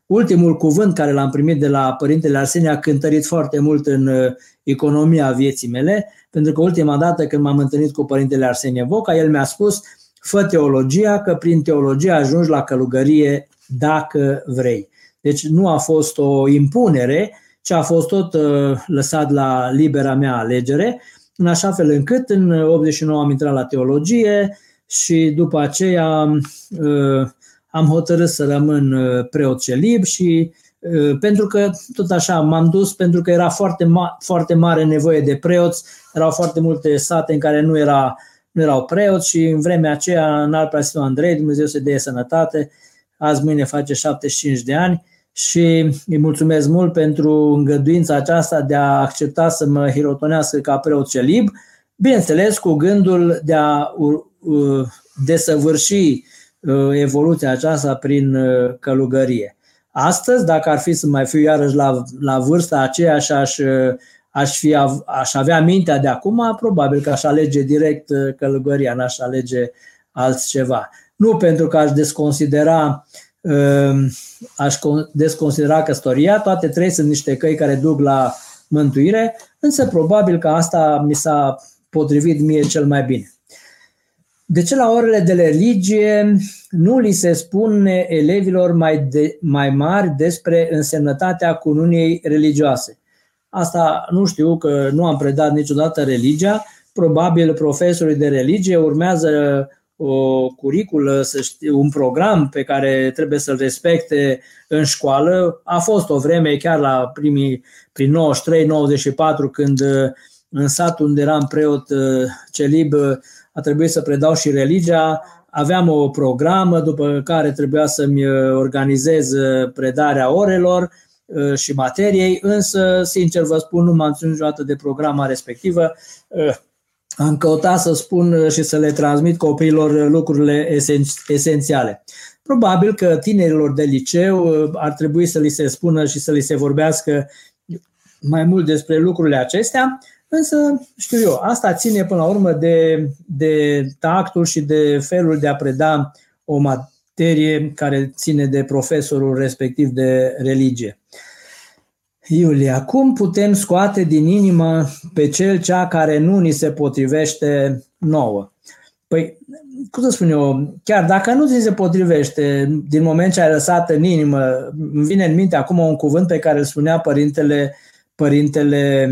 ultimul cuvânt care l-am primit de la Părintele Arsenie a cântărit foarte mult în uh, economia vieții mele, pentru că ultima dată când m-am întâlnit cu Părintele Arsenie Voca, el mi-a spus, fă teologia, că prin teologie ajungi la călugărie dacă vrei. Deci nu a fost o impunere, ci a fost tot uh, lăsat la libera mea alegere, în așa fel încât în 89 am intrat la teologie și după aceea uh, am hotărât să rămân uh, preot celib și uh, pentru că tot așa m-am dus pentru că era foarte, ma- foarte mare nevoie de preoți, erau foarte multe sate în care nu, era, nu erau preoți și în vremea aceea în Alpea Sfântul Andrei, Dumnezeu să dea sănătate, azi mâine face 75 de ani și îi mulțumesc mult pentru îngăduința aceasta de a accepta să mă hirotonească ca preot celib, bineînțeles cu gândul de a desăvârși Uh, evoluția aceasta prin uh, călugărie. Astăzi, dacă ar fi să mai fiu iarăși la, la vârsta aceea și aș, uh, aș, fi, aș avea mintea de acum, probabil că aș alege direct călugăria, n-aș alege altceva. Nu pentru că aș desconsidera aș desconsidera căsătoria, toate trei sunt niște căi care duc la mântuire, însă probabil că asta mi s-a potrivit mie cel mai bine. De ce la orele de religie nu li se spune elevilor mai, de, mai mari despre însemnătatea cununiei religioase? Asta nu știu că nu am predat niciodată religia, probabil profesorii de religie urmează o curiculă, să știu, un program pe care trebuie să-l respecte în școală. A fost o vreme, chiar la primii, prin 93-94, când în satul unde eram preot celib, a trebuit să predau și religia, aveam o programă după care trebuia să-mi uh, organizez uh, predarea orelor uh, și materiei, însă, sincer vă spun, nu m-am ținut niciodată de programa respectivă. Am căutat să spun și să le transmit copiilor lucrurile esențiale. Probabil că tinerilor de liceu ar trebui să li se spună și să li se vorbească mai mult despre lucrurile acestea, Însă, știu eu, asta ține până la urmă de, de tactul și de felul de a preda o materie care ține de profesorul respectiv de religie. Iulia, cum putem scoate din inimă pe cel cea care nu ni se potrivește nouă? Păi, cum să spun eu, chiar dacă nu ți se potrivește din moment ce ai lăsat în inimă, îmi vine în minte acum un cuvânt pe care îl spunea părintele, părintele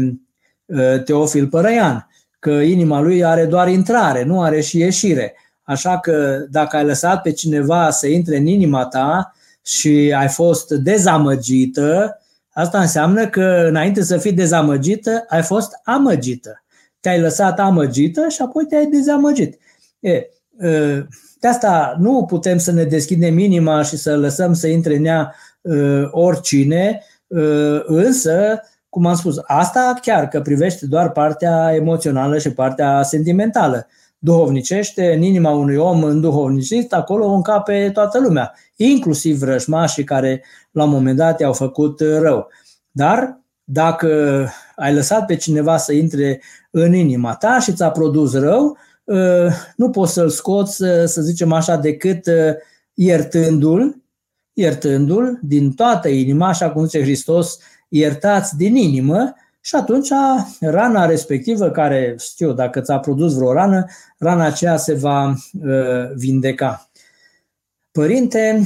Uh, Teofil Părăian, că inima lui are doar intrare, nu are și ieșire. Așa că dacă ai lăsat pe cineva să intre în inima ta și ai fost dezamăgită, asta înseamnă că înainte să fii dezamăgită, ai fost amăgită. Te-ai lăsat amăgită și apoi te-ai dezamăgit. E, uh, de asta nu putem să ne deschidem inima și să lăsăm să intre în ea uh, oricine, însă cum am spus, asta chiar că privește doar partea emoțională și partea sentimentală. Duhovnicește, în inima unui om în duhovnicist, acolo încape toată lumea, inclusiv vrăjmașii care la un moment dat i-au făcut rău. Dar dacă ai lăsat pe cineva să intre în inima ta și ți-a produs rău, nu poți să-l scoți, să zicem așa, decât iertându-l, iertându-l din toată inima, așa cum zice Hristos, iertați din inimă și atunci rana respectivă, care știu, dacă ți-a produs vreo rană, rana aceea se va uh, vindeca. Părinte,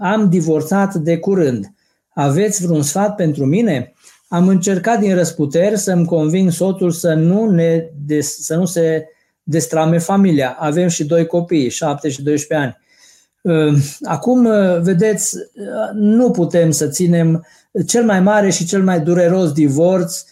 am divorțat de curând. Aveți vreun sfat pentru mine? am încercat din răsputeri să-mi conving soțul să nu, ne, să nu se destrame familia. Avem și doi copii, 7 și 12 ani. Acum, vedeți, nu putem să ținem cel mai mare și cel mai dureros divorț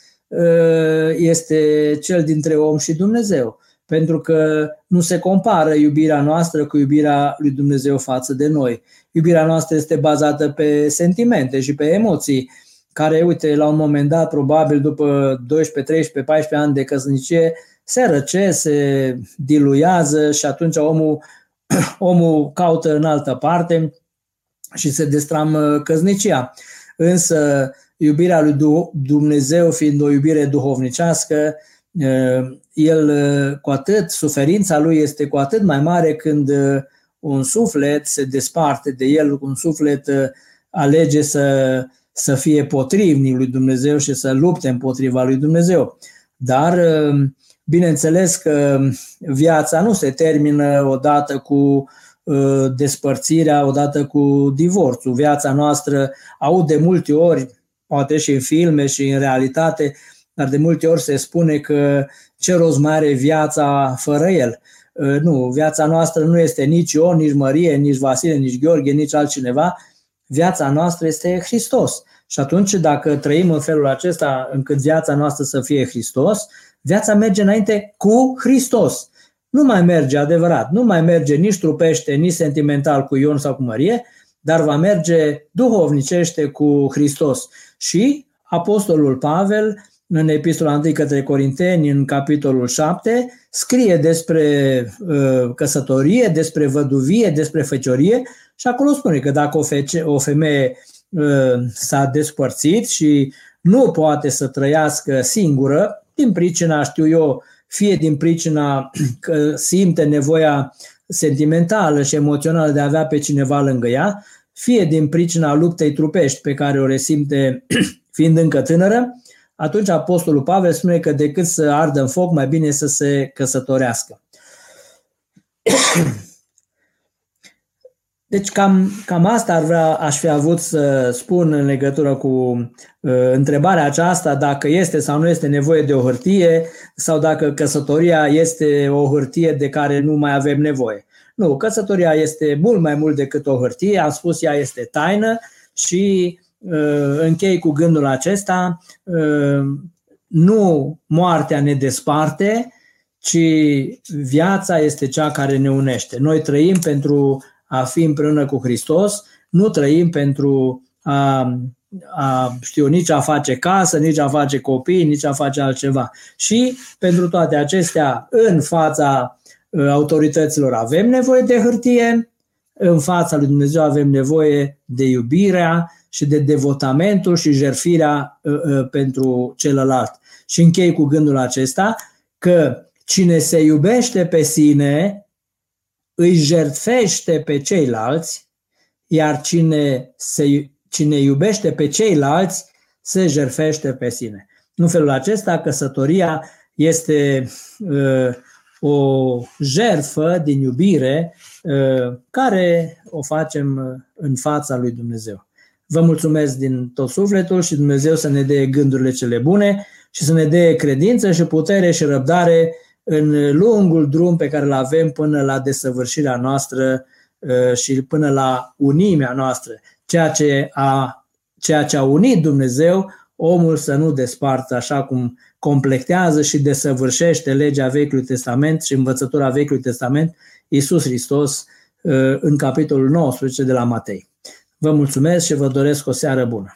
este cel dintre om și Dumnezeu pentru că nu se compară iubirea noastră cu iubirea lui Dumnezeu față de noi. Iubirea noastră este bazată pe sentimente și pe emoții, care, uite, la un moment dat, probabil după 12, 13, 14 ani de căsnicie, se răce, se diluează și atunci omul, omul caută în altă parte și se destramă căsnicia. Însă, iubirea lui Dumnezeu fiind o iubire duhovnicească, el cu atât, suferința lui este cu atât mai mare când un suflet se desparte de el, un suflet alege să, să fie potrivnic lui Dumnezeu și să lupte împotriva lui Dumnezeu. Dar, bineînțeles că viața nu se termină odată cu despărțirea, odată cu divorțul. Viața noastră aud de multe ori, poate și în filme și în realitate, dar de multe ori se spune că ce rost mai are viața fără el. Uh, nu, viața noastră nu este nici Ion, nici Mărie, nici Vasile, nici Gheorghe, nici altcineva. Viața noastră este Hristos. Și atunci, dacă trăim în felul acesta, încât viața noastră să fie Hristos, viața merge înainte cu Hristos. Nu mai merge adevărat, nu mai merge nici trupește, nici sentimental cu Ion sau cu Mărie, dar va merge duhovnicește cu Hristos. Și Apostolul Pavel în epistola 1 către Corinteni, în capitolul 7, scrie despre uh, căsătorie, despre văduvie, despre feciorie și acolo spune că dacă o, fece, o femeie uh, s-a despărțit și nu poate să trăiască singură, din pricina, știu eu, fie din pricina că simte nevoia sentimentală și emoțională de a avea pe cineva lângă ea, fie din pricina luptei trupești pe care o resimte fiind încă tânără, atunci Apostolul Pavel spune că decât să ardă în foc, mai bine să se căsătorească. Deci cam, cam asta ar vrea, aș fi avut să spun în legătură cu uh, întrebarea aceasta, dacă este sau nu este nevoie de o hârtie sau dacă căsătoria este o hârtie de care nu mai avem nevoie. Nu, căsătoria este mult mai mult decât o hârtie, am spus ea este taină și Uh, închei cu gândul acesta, uh, nu moartea ne desparte, ci viața este cea care ne unește. Noi trăim pentru a fi împreună cu Hristos, nu trăim pentru a, a știu, nici a face casă, nici a face copii, nici a face altceva. Și pentru toate acestea, în fața uh, autorităților avem nevoie de hârtie, în fața lui Dumnezeu avem nevoie de iubirea și de devotamentul și jerfirea uh, uh, pentru celălalt. Și închei cu gândul acesta că cine se iubește pe sine îi jertfește pe ceilalți, iar cine, se, cine iubește pe ceilalți se jertfește pe sine. În felul acesta, căsătoria este uh, o jerfă din iubire uh, care o facem uh, în fața lui Dumnezeu. Vă mulțumesc din tot sufletul și Dumnezeu să ne dea gândurile cele bune și să ne dea credință și putere și răbdare în lungul drum pe care îl avem până la desăvârșirea noastră uh, și până la unimea noastră. Ceea ce a, ceea ce a unit Dumnezeu, omul să nu despartă așa cum completează și desăvârșește legea Vechiului Testament și învățătura Vechiului Testament Iisus Hristos uh, în capitolul 19 de la Matei. Vă mulțumesc și vă doresc o seară bună!